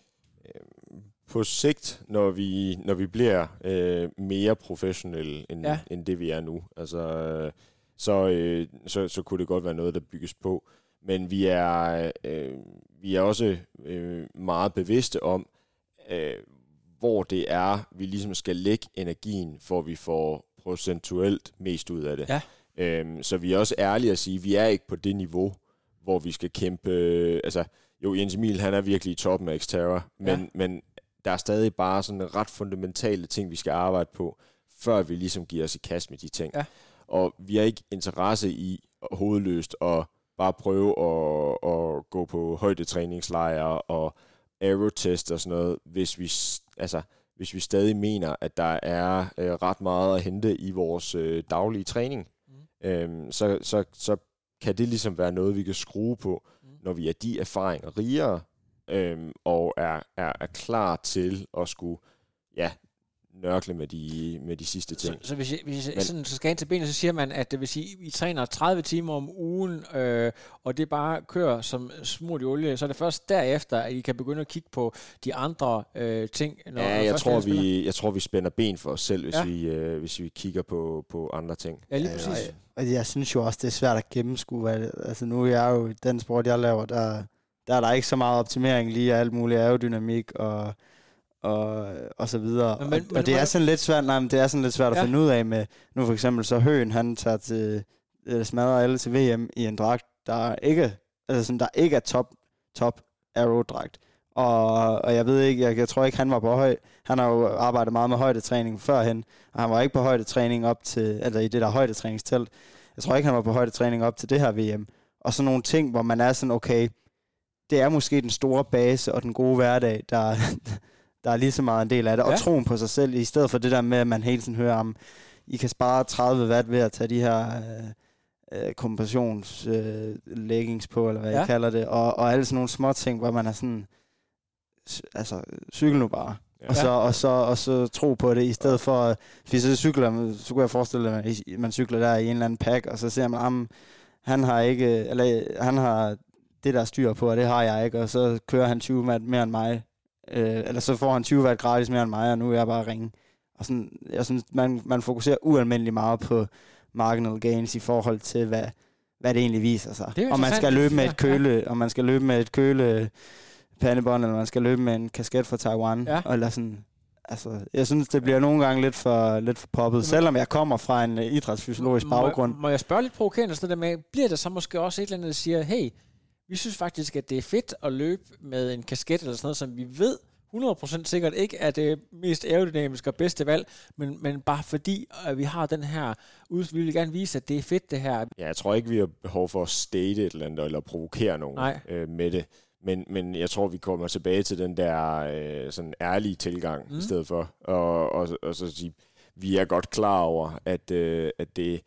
På sigt, når vi, når vi bliver øh, mere professionelle end, ja. end det, vi er nu, altså, øh, så, øh, så, så kunne det godt være noget, der bygges på. Men vi er, øh, vi er også øh, meget bevidste om, øh, hvor det er, vi ligesom skal lægge energien, for at vi får procentuelt mest ud af det. Ja. Øhm, så vi er også ærlige at sige, at vi er ikke på det niveau, hvor vi skal kæmpe... Øh, altså, jo, Jens Emil, han er virkelig i toppen af Xterra, men, Ja. ja. men der er stadig bare sådan ret fundamentale ting, vi skal arbejde på, før vi ligesom giver os i kast med de ting. Ja. Og vi har ikke interesse i hovedløst at bare prøve at, at gå på højdetræningslejre og aerotest og sådan noget, hvis vi, altså, hvis vi stadig mener, at der er øh, ret meget at hente i vores øh, daglige træning. Mm. Øhm, så, så, så kan det ligesom være noget, vi kan skrue på, mm. når vi er de erfaringer rigere, øhm, og er, er, er klar til at skulle ja, nørkle med de, med de sidste ting. Så, så hvis, jeg, hvis jeg Men, sådan, så skal ind til benet, så siger man, at det vil sige, at I træner 30 timer om ugen, øh, og det bare kører som smurt i olie, så er det først derefter, at I kan begynde at kigge på de andre øh, ting. Når, ja, jeg, tror, vi, jeg tror, vi spænder ben for os selv, hvis, ja. vi, øh, hvis vi kigger på, på andre ting. Ja, lige præcis. Ja, og jeg synes jo også, det er svært at gennemskue. Hvad altså nu er jeg jo den sport, jeg laver, der, der er der ikke så meget optimering lige af alt muligt aerodynamik og og, og så videre. Men, men, og, og det er sådan lidt svært, nej, men det er sådan lidt svært ja. at finde ud af med, nu for eksempel så Høen, han tager til, øh, smadrer alle til VM i en dragt, der ikke, altså sådan, der ikke er top, top aerodragt. Og, og jeg ved ikke, jeg, jeg tror ikke, han var på høj. Han har jo arbejdet meget med højdetræning førhen, og han var ikke på højdetræning op til, eller i det der højdetræningstelt. Jeg tror ikke, han var på højdetræning op til det her VM. Og sådan nogle ting, hvor man er sådan, okay, det er måske den store base og den gode hverdag, der, der er lige så meget en del af det. Ja. Og troen på sig selv, i stedet for det der med, at man hele tiden hører om, I kan spare 30 watt ved at tage de her øh, øh kompensationsleggings øh, på, eller hvad ja. jeg kalder det. Og, og alle sådan nogle små ting, hvor man er sådan, altså, cykel nu bare. Ja. Og, så, og, så, og så tro på det, i stedet for, hvis jeg cykler, så kunne jeg forestille mig, at man cykler der i en eller anden pack, og så ser man, at han har ikke, eller han har det der styr på, og det har jeg ikke, og så kører han 20 watt mere end mig, Øh, eller så får han 20 watt gratis mere end mig, og nu er jeg bare ringe. Og sådan, jeg synes, man, man fokuserer ualmindeligt meget på marginal gains i forhold til, hvad, hvad det egentlig viser sig. Og man skal løbe med et køle, ja. og man skal løbe med et køle pandebånd, eller man skal løbe med en kasket fra Taiwan, ja. eller sådan, Altså, jeg synes, det bliver nogle gange lidt for, lidt for poppet, selvom jeg kommer fra en uh, idrætsfysiologisk baggrund. Må, må jeg spørge lidt provokerende sådan der med, bliver der så måske også et eller andet, der siger, hey, vi synes faktisk, at det er fedt at løbe med en kasket eller sådan noget, som vi ved 100% sikkert ikke er det mest aerodynamiske og bedste valg, men, men bare fordi at vi har den her ud, vi vil gerne vise, at det er fedt det her. Ja, jeg tror ikke, vi har behov for at state et eller andet, eller provokere nogen øh, med det. Men, men jeg tror, vi kommer tilbage til den der øh, sådan ærlige tilgang mm. i stedet for. Og, og, og så sige, vi er godt klar over, at, øh, at det,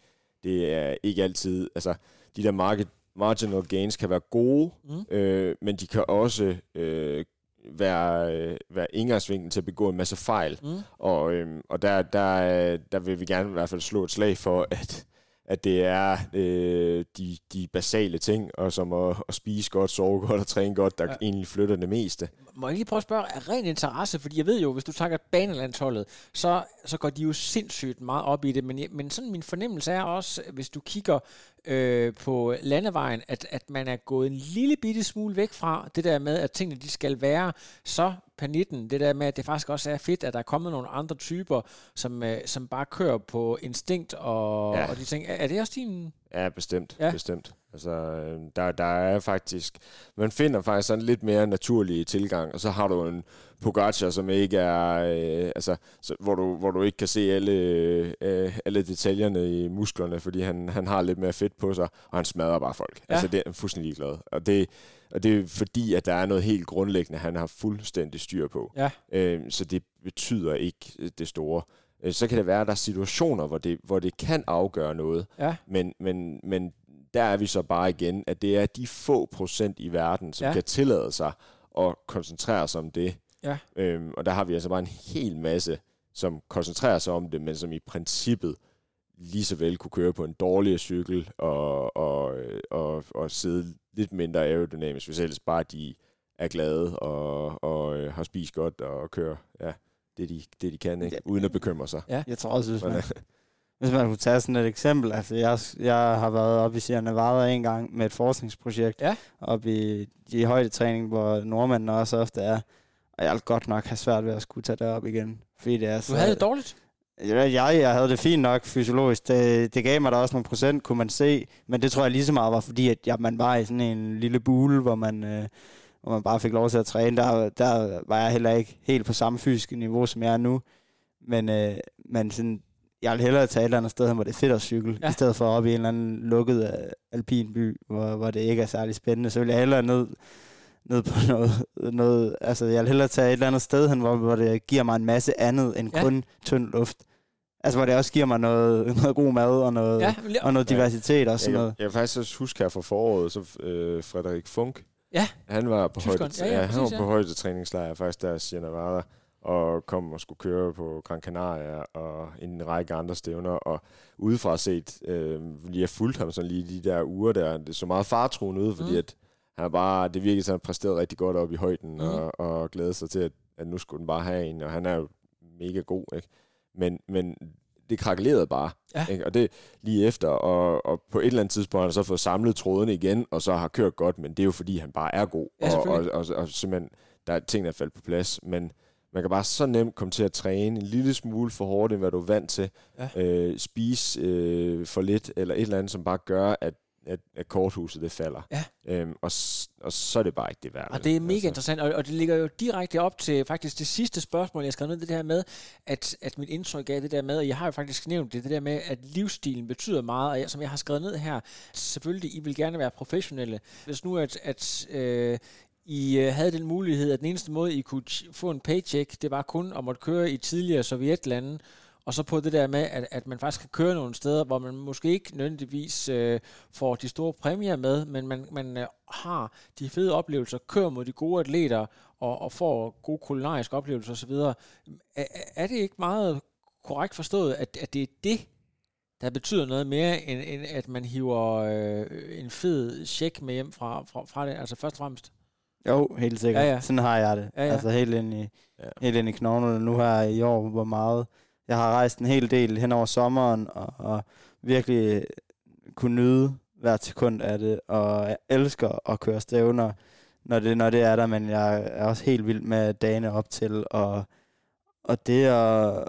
det er ikke altid, altså de der market marginal gains kan være gode, mm. øh, men de kan også øh, være, øh, være indgangsvinklen til at begå en masse fejl. Mm. Og, øh, og der, der, der vil vi gerne i hvert fald slå et slag for, at, at det er øh, de, de basale ting, og som at, at spise godt, sove godt og træne godt, der ja. egentlig flytter det meste. Må jeg lige prøve at spørge, er ren interesse, fordi jeg ved jo, hvis du tager banelandsholdet, så, så går de jo sindssygt meget op i det, men, men sådan min fornemmelse er også, hvis du kigger øh, på landevejen, at, at man er gået en lille bitte smule væk fra det der med, at tingene de skal være så panitten, det der med, at det faktisk også er fedt, at der er kommet nogle andre typer, som, øh, som bare kører på instinkt og, ja. og de ting. Er, er det også din... Ja, bestemt. Ja. bestemt. Altså, øh, der, der er faktisk... Man finder faktisk sådan lidt mere naturlig tilgang, og så har du en Pogacar, som ikke er... Øh, altså, så, hvor, du, hvor du ikke kan se alle, øh, alle detaljerne i musklerne, fordi han, han har lidt mere fedt på sig, og han smadrer bare folk. Ja. Altså, det er fuldstændig ligeglad. Og det, og det er fordi, at der er noget helt grundlæggende, han har fuldstændig styr på. Ja. Øh, så det betyder ikke det store. Øh, så kan det være, at der er situationer, hvor det, hvor det kan afgøre noget. Ja. Men, men, men der er vi så bare igen, at det er de få procent i verden, som ja. kan tillade sig at koncentrere sig om det. Ja. Øhm, og der har vi altså bare en hel masse, som koncentrerer sig om det, men som i princippet lige så vel kunne køre på en dårligere cykel og, og, og, og sidde lidt mindre aerodynamisk, hvis ellers bare de er glade og, og øh, har spist godt og kører ja, det, de, det, de kan, ikke? Uden at bekymre sig. Ja. Jeg tror også, hvis man, hvis man kunne tage sådan et eksempel, altså jeg, jeg har været oppe i Sierra Nevada en gang med et forskningsprojekt, ja. oppe i, i højdetræning, hvor nordmændene også ofte er, og jeg vil godt nok have svært ved at skulle tage det op igen. Fordi det er så, du havde det dårligt? Jeg, jeg havde det fint nok fysiologisk. Det, det gav mig da også nogle procent, kunne man se. Men det tror jeg lige så meget var, fordi at ja, man var i sådan en lille bule, hvor man, øh, hvor man bare fik lov til at træne, der, der var jeg heller ikke helt på samme fysiske niveau, som jeg er nu. Men, øh, men sådan, jeg vil hellere tage et eller andet sted, hvor det er fedt at cykle, ja. i stedet for op i en eller anden lukket øh, alpin by, hvor, hvor det ikke er særlig spændende. Så vil jeg hellere ned, ned på noget, noget, altså jeg vil hellere tage et eller andet sted hen, hvor, hvor det giver mig en masse andet end ja. kun tynd luft. Altså, hvor det også giver mig noget, noget god mad og noget, ja, og noget diversitet og sådan jeg, noget. Jeg, jeg faktisk også huske her fra foråret, så øh, Frederik Funk, ja. han var på højde, ja, ja, ja, han var på højde træningslejr faktisk der i Sierra Nevada, og kom og skulle køre på Gran Canaria og en række andre stævner, og udefra set, øh, lige jeg fulgte ham sådan lige de der uger der, det så meget fartroende ud, fordi mm. at han bare, det virkede sådan, han præsterede rigtig godt op i højden, mm. og, og glædede sig til, at, at nu skulle den bare have en, og han er jo mega god, ikke? Men, men det krakkelerede bare. Ja. Ikke? Og det lige efter, og, og på et eller andet tidspunkt har han så fået samlet trådene igen, og så har kørt godt, men det er jo fordi, han bare er god. Ja, og, og, og, og simpelthen, der er ting, der er faldet på plads. Men man kan bare så nemt komme til at træne en lille smule for hårdt, end hvad du er vant til. Ja. Øh, spise øh, for lidt, eller et eller andet, som bare gør, at at, at korthuset det falder. Ja. Øhm, og, og så er det bare ikke det værd. Og det er mega altså. interessant, og, og det ligger jo direkte op til faktisk det sidste spørgsmål, jeg skrev ned, det der med, at, at mit indtryk er det der med, og jeg har jo faktisk nævnt det, det der med, at livsstilen betyder meget, og jeg, som jeg har skrevet ned her, selvfølgelig, I vil gerne være professionelle. Hvis nu, at, at øh, i øh, havde den mulighed, at den eneste måde, I kunne få en paycheck, det var kun at måtte køre i tidligere sovjetlande, og så på det der med, at, at man faktisk kan køre nogle steder, hvor man måske ikke nødvendigvis øh, får de store præmier med, men man, man øh, har de fede oplevelser, kører mod de gode atleter, og, og får gode kulinariske oplevelser osv. Er, er det ikke meget korrekt forstået, at, at det er det, der betyder noget mere, end, end at man hiver øh, en fed check med hjem fra, fra, fra det, altså først og fremmest? Jo, helt sikkert. Ja, ja. Sådan har jeg det. Ja, ja. Altså helt ind i, ja. helt ind i knoglerne. Nu jeg i år, hvor meget jeg har rejst en hel del hen over sommeren, og, og virkelig kunne nyde hvert sekund af det, og jeg elsker at køre stævner, når det, når det er der, men jeg er også helt vild med dagene op til, og, og det at,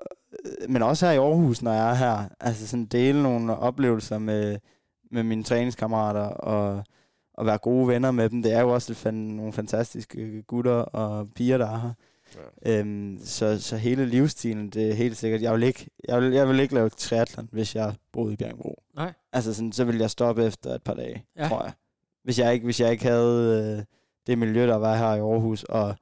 men også her i Aarhus, når jeg er her, altså sådan dele nogle oplevelser med, med mine træningskammerater, og, og være gode venner med dem, det er jo også fan, nogle fantastiske gutter og piger, der er her. Ja. Øhm, så, så hele livsstilen, det er helt sikkert. Jeg vil ikke, jeg vil, jeg vil ikke lave triathlon, hvis jeg boede i Bjergbro. Nej. Altså sådan, så ville jeg stoppe efter et par dage, ja. tror jeg. Hvis jeg ikke, hvis jeg ikke havde øh, det miljø, der var her i Aarhus, og,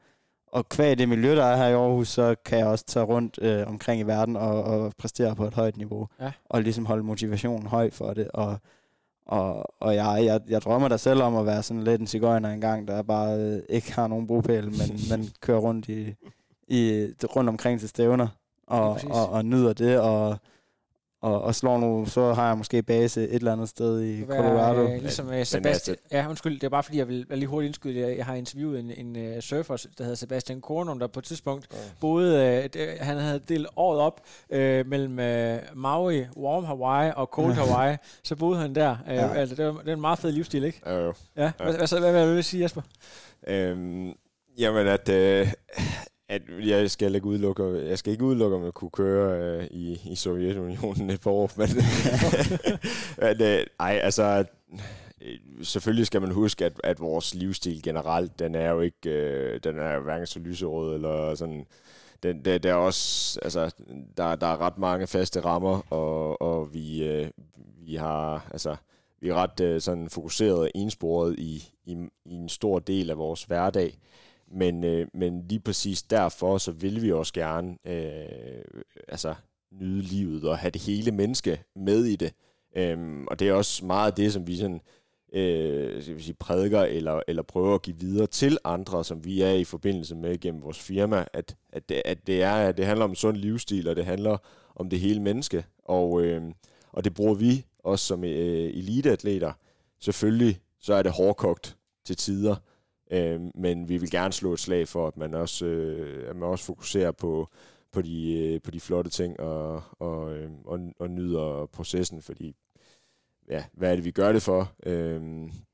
og kvæg det miljø, der er her i Aarhus, så kan jeg også tage rundt øh, omkring i verden og, og præstere på et højt niveau. Ja. Og ligesom holde motivationen høj for det. Og, og, og jeg, jeg, jeg drømmer da selv om at være sådan lidt en cigøjner engang, der bare øh, ikke har nogen bopæl, men, men kører rundt i, i, rundt omkring til stævner og, ja, og, og nyder det, og, og, og slår nu, så har jeg måske base et eller andet sted i være, Colorado. Øh, ligesom uh, Sebastian, ja undskyld, det er bare fordi, jeg vil, vil lige hurtigt indskyde, jeg, jeg har interviewet en, en uh, surfer, der hedder Sebastian Kornum, der på et tidspunkt ja. boede, uh, han havde delt året op uh, mellem uh, Maui, Warm Hawaii og Cold Hawaii, så boede han der. Uh, ja. altså, det, var, det er en meget fed livsstil, ikke? Ja, jo. Ja, ja. Hvad, hvad, hvad, hvad vil du sige, Jesper? Øhm, jamen, at... Øh, at jeg skal ikke udelukke, jeg skal ikke udelukke, om jeg kunne køre øh, i, i Sovjetunionen et par år, men, men øh, ej, altså, øh, selvfølgelig skal man huske, at, at vores livsstil generelt, den er jo ikke, øh, den er hverken så lyserød eller sådan, den, der, der er også, altså, der, der er ret mange faste rammer, og, og vi, øh, vi har, altså, vi er ret øh, sådan fokuseret og ensporet i, i, i en stor del af vores hverdag. Men, øh, men lige præcis derfor, så vil vi også gerne øh, altså, nyde livet og have det hele menneske med i det. Øhm, og det er også meget det, som vi sådan, øh, skal vi sige, prædiker eller, eller prøver at give videre til andre, som vi er i forbindelse med gennem vores firma, at, at, det, at det, er, at det handler om en sund livsstil, og det handler om det hele menneske. Og, øh, og det bruger vi også som øh, eliteatleter. Selvfølgelig så er det hårdkogt til tider, Øh, men vi vil gerne slå et slag for, at man også, øh, at man også fokuserer på, på, de, øh, på de flotte ting og, og, øh, og, og nyder processen, fordi ja, hvad er det, vi gør det for? Øh,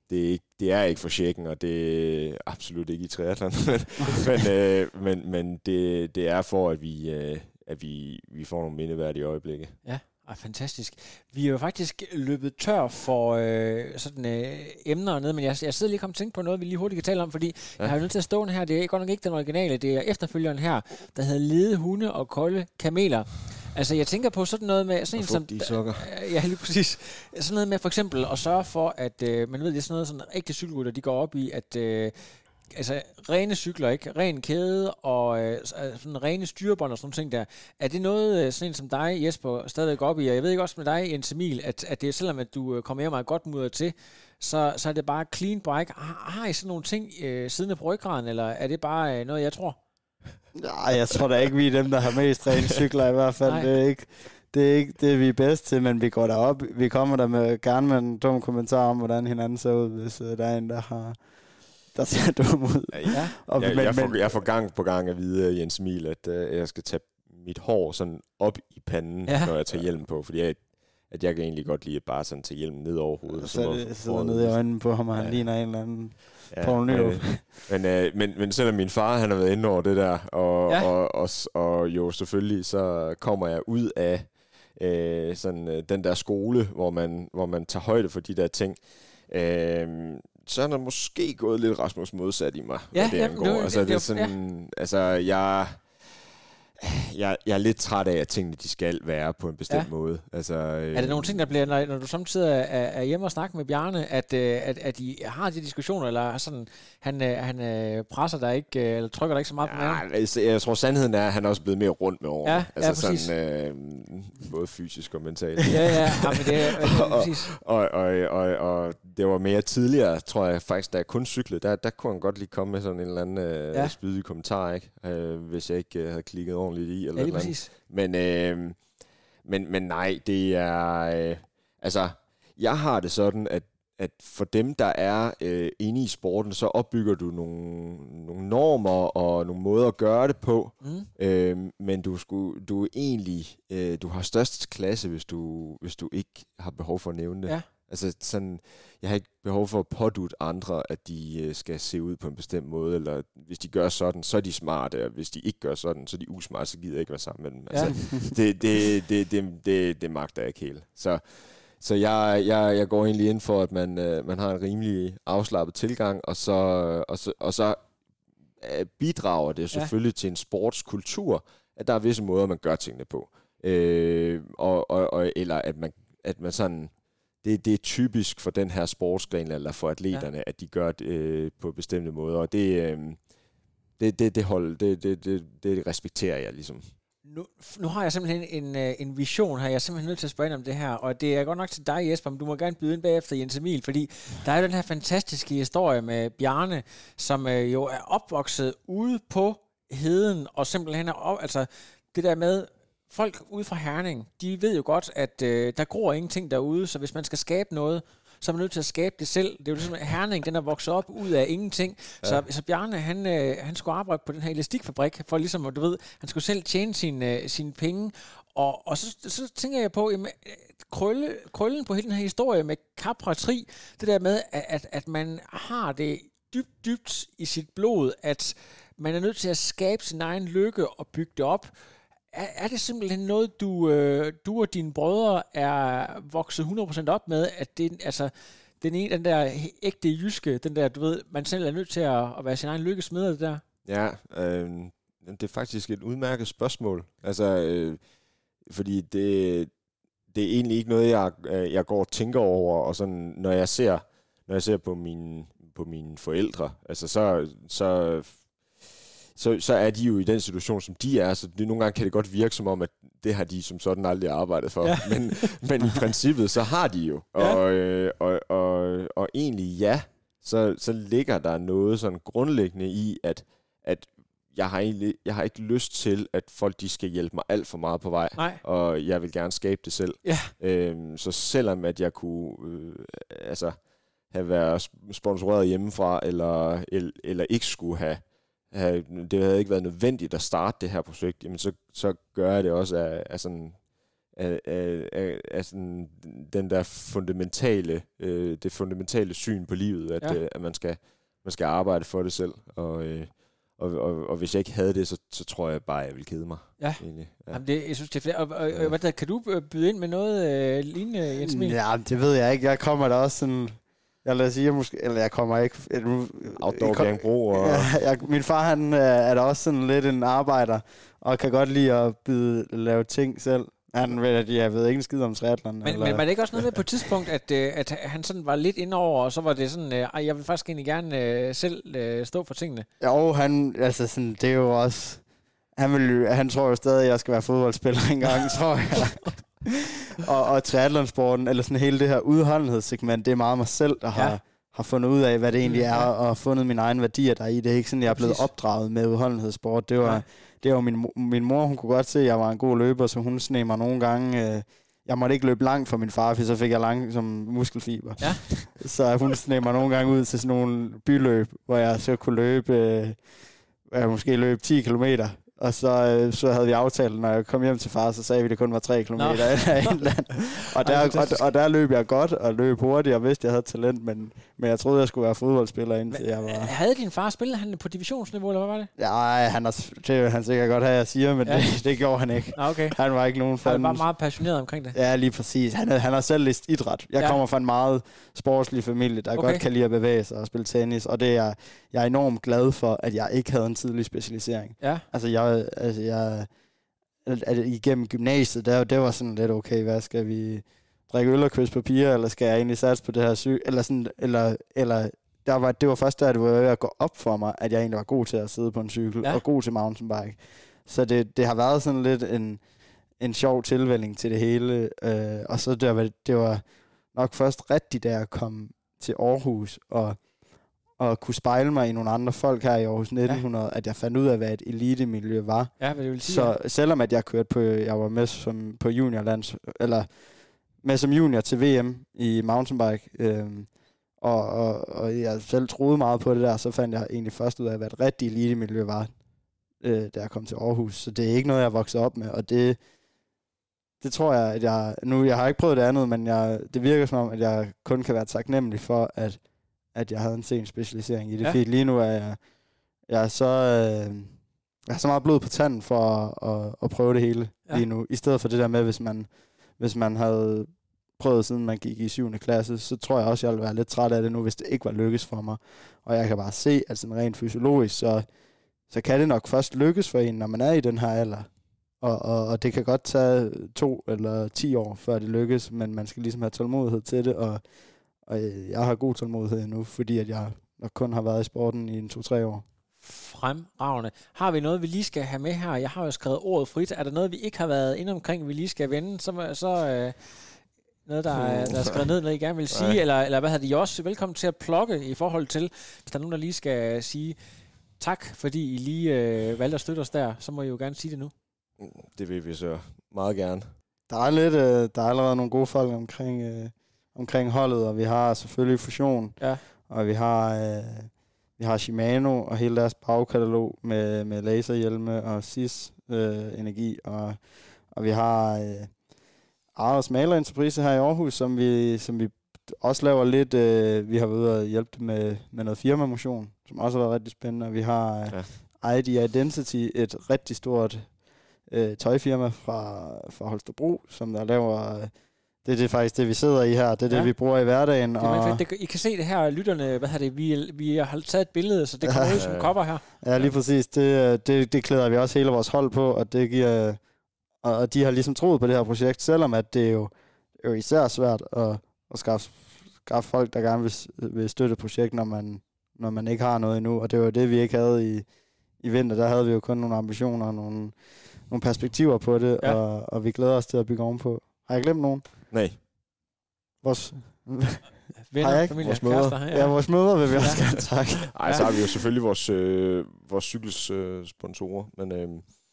det er, ikke, det er ikke for checken, og det er absolut ikke i triathlon, men, øh, men, men det, det er for, at vi, øh, at vi, vi får nogle mindeværdige øjeblikke. Ja, Ah, fantastisk. Vi er jo faktisk løbet tør for øh, sådan øh, emner ned, men jeg, jeg sidder lige og tænke på noget, vi lige hurtigt kan tale om, fordi ja. jeg har jo nødt til at stå her. Det er godt nok ikke den originale, det er efterfølgeren her, der hedder Lede hunde og kolde kameler. Altså, jeg tænker på sådan noget med... Sådan en, som, sukker. Ja, lige præcis. Sådan noget med for eksempel at sørge for, at øh, man ved, det er sådan noget, sådan ægte cykelrytter, de går op i, at øh, altså rene cykler, ikke? Ren kæde og øh, sådan rene styrebånd og sådan ting der. Er det noget, øh, sådan en som dig, Jesper, stadigvæk op i? Og jeg ved ikke også med dig, Jens Emil, at, at det er selvom, at du øh, kommer hjem og godt mudder til, så, så er det bare clean bike. Har, har I sådan nogle ting øh, siden af på ryggraden, eller er det bare øh, noget, jeg tror? Nej, jeg tror da ikke, vi er dem, der har mest rene cykler i hvert fald. Det er ikke det er ikke det, vi er bedst til, men vi går derop. Vi kommer der med, gerne med en dum kommentar om, hvordan hinanden ser ud, hvis uh, der er en, der har der ser dum ud. Ja. Og, jeg, men, jeg, får, jeg får gang på gang at vide, Jens Emil, at uh, jeg skal tage mit hår sådan op i panden, ja. når jeg tager hjelm på, fordi jeg, at jeg kan egentlig godt lide at bare sådan tage hjelmen ned over hovedet. Så det sidder ned i øjnene på ham, og han ja. ligner en eller anden ja, Paul øh, men, øh, men, men selvom min far han har været inde over det der, og, ja. og, og, og jo selvfølgelig, så kommer jeg ud af øh, sådan, øh, den der skole, hvor man, hvor man tager højde for de der ting. Øh, så er der måske gået lidt Rasmus modsat i mig, ja, det ja, angår. Det, altså, det, det, er sådan, ja. altså, jeg jeg, jeg er lidt træt af, at tingene de skal være på en bestemt ja. måde. Altså, øh, er det nogle ting, der bliver, når, når du samtidig er, er hjemme og snakker med Bjarne, at, øh, at, at I har de diskussioner, eller sådan, han, øh, han øh, presser dig ikke, eller trykker dig ikke så meget ja, på maven? Altså, jeg tror, sandheden er, at han er også blevet mere rundt med årene. Ja, altså ja, sådan, øh, både fysisk og mentalt. ja, ja, ja men det er, og, præcis. Og, og, og, og, det var mere tidligere, tror jeg faktisk, da jeg kun cyklede, der, der kunne han godt lige komme med sådan en eller anden øh, ja. spydig kommentar, ikke? Øh, hvis jeg ikke øh, havde klikket ordentligt i. Eller ja, lige præcis. Men, øh, men, men nej, det er... Øh, altså, jeg har det sådan, at at for dem, der er øh, inde i sporten, så opbygger du nogle, nogle normer og nogle måder at gøre det på. Mm. Øh, men du, skulle, du er egentlig øh, du har størst klasse, hvis du, hvis du ikke har behov for at nævne det. Ja. Altså sådan, jeg har ikke behov for at pådute andre, at de øh, skal se ud på en bestemt måde, eller hvis de gør sådan, så er de smarte, og hvis de ikke gør sådan, så er de usmarte, så gider jeg ikke være sammen med dem. Altså, ja. det, det, det, det, det, det magter jeg ikke helt. Så, så jeg, jeg, jeg går egentlig ind for, at man, øh, man har en rimelig afslappet tilgang, og så, og så, og så øh, bidrager det selvfølgelig ja. til en sportskultur, at der er visse måder, man gør tingene på. Øh, og, og, og, eller at man, at man sådan det, det er typisk for den her sportsgren, eller for atleterne, ja. at de gør det øh, på bestemte måder, og det, øh, det, det, det, hold, det, det, det, det respekterer jeg ligesom. Nu, nu har jeg simpelthen en, øh, en vision her. Jeg er simpelthen nødt til at spørge ind om det her. Og det er godt nok til dig, Jesper, men du må gerne byde ind bagefter Jens Emil, fordi der er den her fantastiske historie med Bjarne, som øh, jo er opvokset ude på heden, og simpelthen er op, altså det der med, folk ude fra Herning, de ved jo godt, at øh, der gror ingenting derude, så hvis man skal skabe noget, så er man nødt til at skabe det selv. Det er jo ligesom, at Herning, den er vokset op ud af ingenting. Ja. Så, så Bjarne, han, øh, han skulle arbejde på den her elastikfabrik, for ligesom, du ved, han skulle selv tjene sine, øh, sine penge. Og, og så, så tænker jeg på, jamen, øh, krølle, krøllen på hele den her historie med Capra Tri, det der med, at, at, at man har det dybt, dybt i sit blod, at man er nødt til at skabe sin egen lykke og bygge det op er, er det simpelthen noget, du, øh, du og dine brødre er vokset 100% op med, at det, altså, den ene, den der ægte jyske, den der, du ved, man selv er nødt til at, at være sin egen lykkesmed, det der? Ja, øh, det er faktisk et udmærket spørgsmål. Altså, øh, fordi det, det er egentlig ikke noget, jeg, øh, jeg går og tænker over, og sådan, når jeg ser, når jeg ser på mine, på mine forældre, altså så, så så, så er de jo i den situation, som de er. Så det, nogle gange kan det godt virke som om, at det har de som sådan aldrig arbejdet for. Ja. Men, men i princippet, så har de jo. Ja. Og, øh, og, og, og egentlig ja, så, så ligger der noget sådan grundlæggende i, at, at jeg har, egentlig, jeg har ikke lyst til, at folk de skal hjælpe mig alt for meget på vej. Nej. Og jeg vil gerne skabe det selv. Ja. Øhm, så selvom at jeg kunne øh, altså, have været sponsoreret hjemmefra, eller, eller, eller ikke skulle have det havde ikke været nødvendigt at starte det her projekt, jamen så, så gør jeg det også af, af sådan af, af, af, sådan den der fundamentale, øh, det fundamentale syn på livet, at, ja. øh, at man skal man skal arbejde for det selv, og, øh, og, og, og hvis jeg ikke havde det, så, så tror jeg bare, at jeg ville kede mig. Ja. Egentlig. Ja. Jamen det, jeg synes, det er. Og, og, og, hvad der, kan du øh, byde ind med noget øh, lignende, Jens Emil? Ja, det ved jeg ikke. Jeg kommer da også sådan... Jeg lader sige, jeg måske, eller jeg kommer ikke... Outdoor kom- Bjergbro og... Ja, jeg, min far han øh, er da også sådan lidt en arbejder, og kan godt lide at byde, lave ting selv. Han ved, at jeg ved ikke en skid om triathlon. Men, eller, men var det ikke også noget med på et tidspunkt, at, øh, at han sådan var lidt indover, og så var det sådan, øh, "Ej, jeg vil faktisk egentlig gerne øh, selv øh, stå for tingene? Jo, han, altså sådan, det er jo også... Han, vil, han tror jo stadig, at jeg skal være fodboldspiller engang, tror jeg. og, og triathlonsporten, eller sådan hele det her udholdenhedssegment, det er meget mig selv, der har, Ja. har fundet ud af, hvad det egentlig Mm, er, ja. og fundet mine egne værdier der i. Det er ikke sådan, jeg er blevet Præcis. opdraget med udholdenhedssport. Det var, Nej. det var min, min mor, hun kunne godt se, at jeg var en god løber, så hun sneg mig nogle gange... Øh, jeg måtte ikke løbe langt for min far, for så fik jeg lang som muskelfiber. Ja. Så hun sneg mig nogle gange ud til sådan nogle byløb, hvor jeg så kunne løbe, øh, jeg måske løb 10 km. Og så, øh, så havde vi aftalt, når jeg kom hjem til far, så sagde vi, at det kun var 3 km et eller. Og der, og, og der løb jeg godt og løb hurtigt, og vidste, at jeg havde talent, men, men jeg troede, jeg skulle være fodboldspiller, indtil jeg var... Havde din far spillet han på divisionsniveau, eller hvad var det? Ja, han har, det vil han sikkert godt have, jeg siger, men Ja. det, det gjorde han ikke. Okay. Han var ikke nogen Han fan. var meget passioneret omkring det. Ja, lige præcis. Han, er- han har selv læst idræt. Jeg Ja. kommer fra en meget sportslig familie, der okay. godt kan lide at bevæge sig og spille tennis, og det er jeg er enormt glad for, at jeg ikke havde en tidlig specialisering. Ja. Altså, jeg, altså, jeg at, at igennem gymnasiet, der, det var sådan lidt, okay, hvad skal vi drikke øl og kysse papir, eller skal jeg egentlig satse på det her syg, eller sådan, eller, eller der var, det var først der, det var ved at gå op for mig, at jeg egentlig var god til at sidde på en cykel, ja. og god til mountainbike. Så det, det har været sådan lidt en, en sjov tilvælling til det hele, øh, og så det var, det var nok først rigtigt, da jeg kom til Aarhus, og, og kunne spejle mig i nogle andre folk her i Aarhus 1900, ja. at jeg fandt ud af, hvad et elitemiljø var. Ja, hvad det vil sige. Så selvom at jeg kørte på, jeg var med som på juniorlands, eller med som junior til VM i mountainbike, øhm, og, og, og jeg selv troede meget på det der, så fandt jeg egentlig først ud af, hvad et rigtigt elitemiljø var, øh, da jeg kom til Aarhus. Så det er ikke noget, jeg voksede op med, og det, det tror jeg, at jeg, nu, jeg har ikke prøvet det andet, men jeg, det virker som om, at jeg kun kan være taknemmelig for, at, at jeg havde en sen specialisering i det, Ja. fordi lige nu er jeg, jeg er så, øh, jeg har så meget blod på tanden for at, at, at prøve det hele ja. lige nu, i stedet for det der med, hvis man, hvis man havde prøvet siden man gik i 7. klasse, så tror jeg også, jeg ville være lidt træt af det nu, hvis det ikke var lykkes for mig. Og jeg kan bare se, at sådan rent fysiologisk, så, så kan det nok først lykkes for en, når man er i den her alder. Og, og, og det kan godt tage to eller ti år, før det lykkes, men man skal ligesom have tålmodighed til det, og, og jeg har god tålmodighed nu, fordi at jeg nok kun har været i sporten i en to-tre år. Fremragende. Har vi noget, vi lige skal have med her? Jeg har jo skrevet ordet frit. Er der noget, vi ikke har været inde omkring, vi lige skal vende? Så, så øh, noget, der, er, der er skrevet ned, noget I gerne vil sige? Nej. Eller, eller hvad hedder det? I er også velkommen til at plukke i forhold til, hvis der er nogen, der lige skal sige tak, fordi I lige øh, valgte at støtte os der, så må I jo gerne sige det nu. Det vil vi så meget gerne. Der er lidt, øh, der er allerede nogle gode folk omkring, øh, omkring holdet, og vi har selvfølgelig Fusion, Ja. og vi har, øh, vi har Shimano og hele deres bagkatalog med, med laserhjelme og SIS øh, energi, og, og vi har øh, Arles Malerentreprise her i Aarhus, som vi, som vi også laver lidt, øh, vi har været ude og hjælpe dem med, med noget firmamotion, som også har været rigtig spændende, og vi har øh, Ja. ID Identity, et rigtig stort øh, tøjfirma fra, fra Holstebro, som der laver... Øh, det er det faktisk det, vi sidder i her. Det er Ja. det, vi bruger i hverdagen. Det er og, det, I kan se det her, lytterne, hvad hedder det, vi, vi har taget et billede, så det kommer ud som Ja. cover her. Ja, lige præcis. Det, det, det klæder vi også hele vores hold på, og det giver... Og, de har ligesom troet på det her projekt, selvom at det er jo, er jo især svært at, at skaffe, skaffe folk, der gerne vil, vil støtte et projekt, når man, når man ikke har noget endnu. Og det var jo det, vi ikke havde i, i vinter. Der havde vi jo kun nogle ambitioner og nogle, nogle perspektiver på det, Ja. ja. og, og vi glæder os til at bygge ovenpå. Har jeg glemt nogen? Nej, Vores, Venner, har familie, Vores mødre. kærester. ja. vores møder vil vi Ja. også gerne takke. Ej, Ja. så har vi jo selvfølgelig vores, øh, vores cykels øh, sponsorer, men, øh,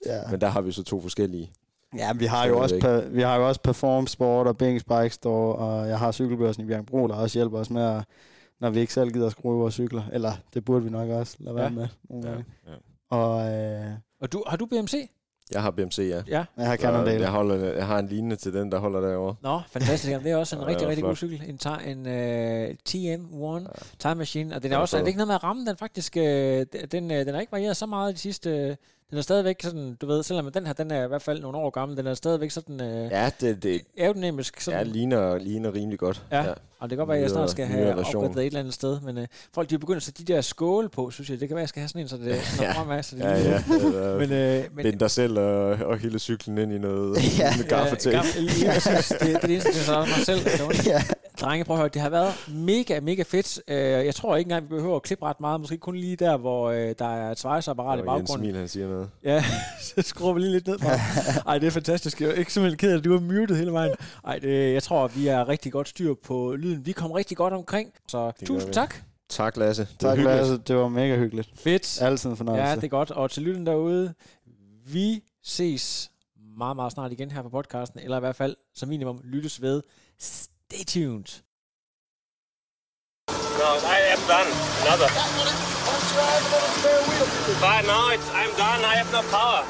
Ja. men der har vi så to forskellige. Ja, vi har jo også, pa- vi har jo også Perform Sport og Bings Bike Store, og jeg har cykelbørsen i Bjergbro, der også hjælper os med, at, når vi ikke selv gider at skrue vores cykler. Eller det burde vi nok også lade være Ja. med nogle Ja, gange. ja. Og øh, Og du, har du BMC? Jeg har BMC, ja. Ja. Jeg har Cannondale. Jeg, holder, jeg har en lignende til den, der holder derovre. Nå, fantastisk. Jamen, det er også en Ja, rigtig, er rigtig god cykel. En, ta- en uh, TM1 Time Machine. Og den er Ja, også, er det ikke noget med at ramme den faktisk? Uh, den, uh, den har ikke varieret så meget de sidste... Uh, den er stadigvæk sådan, du ved, selvom den her, den er i hvert fald nogle år gammel, den er stadigvæk sådan uh, Ja, det, det aerodynamisk. ja, Sådan, ligner, ligner rimelig godt. Ja. Og det kan godt være, at jeg snart skal have opgraderet et eller andet sted, men øh, folk de er begyndt at sætte de der skåle på, synes jeg. Det kan være, at jeg skal have sådan en, så det Ja. fremad, så det Ja, ja. Men, øh, men, Bind dig selv og, og hele cyklen ind i noget Ja. med gaffetape. Ja, gaff- lige præcis. det, det er det eneste, det er mig selv. der. Ja. Drenge, prøv at høre, det har været mega, mega fedt. Øh, jeg tror ikke engang, vi behøver at klippe ret meget. Måske kun lige der, hvor øh, der er et svejseapparat i Og Jens baggrunden. Emil, han siger noget. Ja, så skruer vi lige lidt ned for. Ej, det er fantastisk. Jeg er ikke simpelthen ked af, at du er muted hele vejen. Ej, det, jeg tror, vi er rigtig godt styr på lyden. Vi kom rigtig godt omkring, så gør tusind tak. Tak, Lasse. Det var Tak, hyggeligt. Lasse. Det var mega hyggeligt. Fedt. Altid en fornøjelse. Ja, det er godt. Og til lytten derude, vi ses meget, meget snart igen her på podcasten, eller i hvert fald som minimum lyttes ved. Stay tuned. No, I am done. Another. But no, it's, I'm done. I have no power.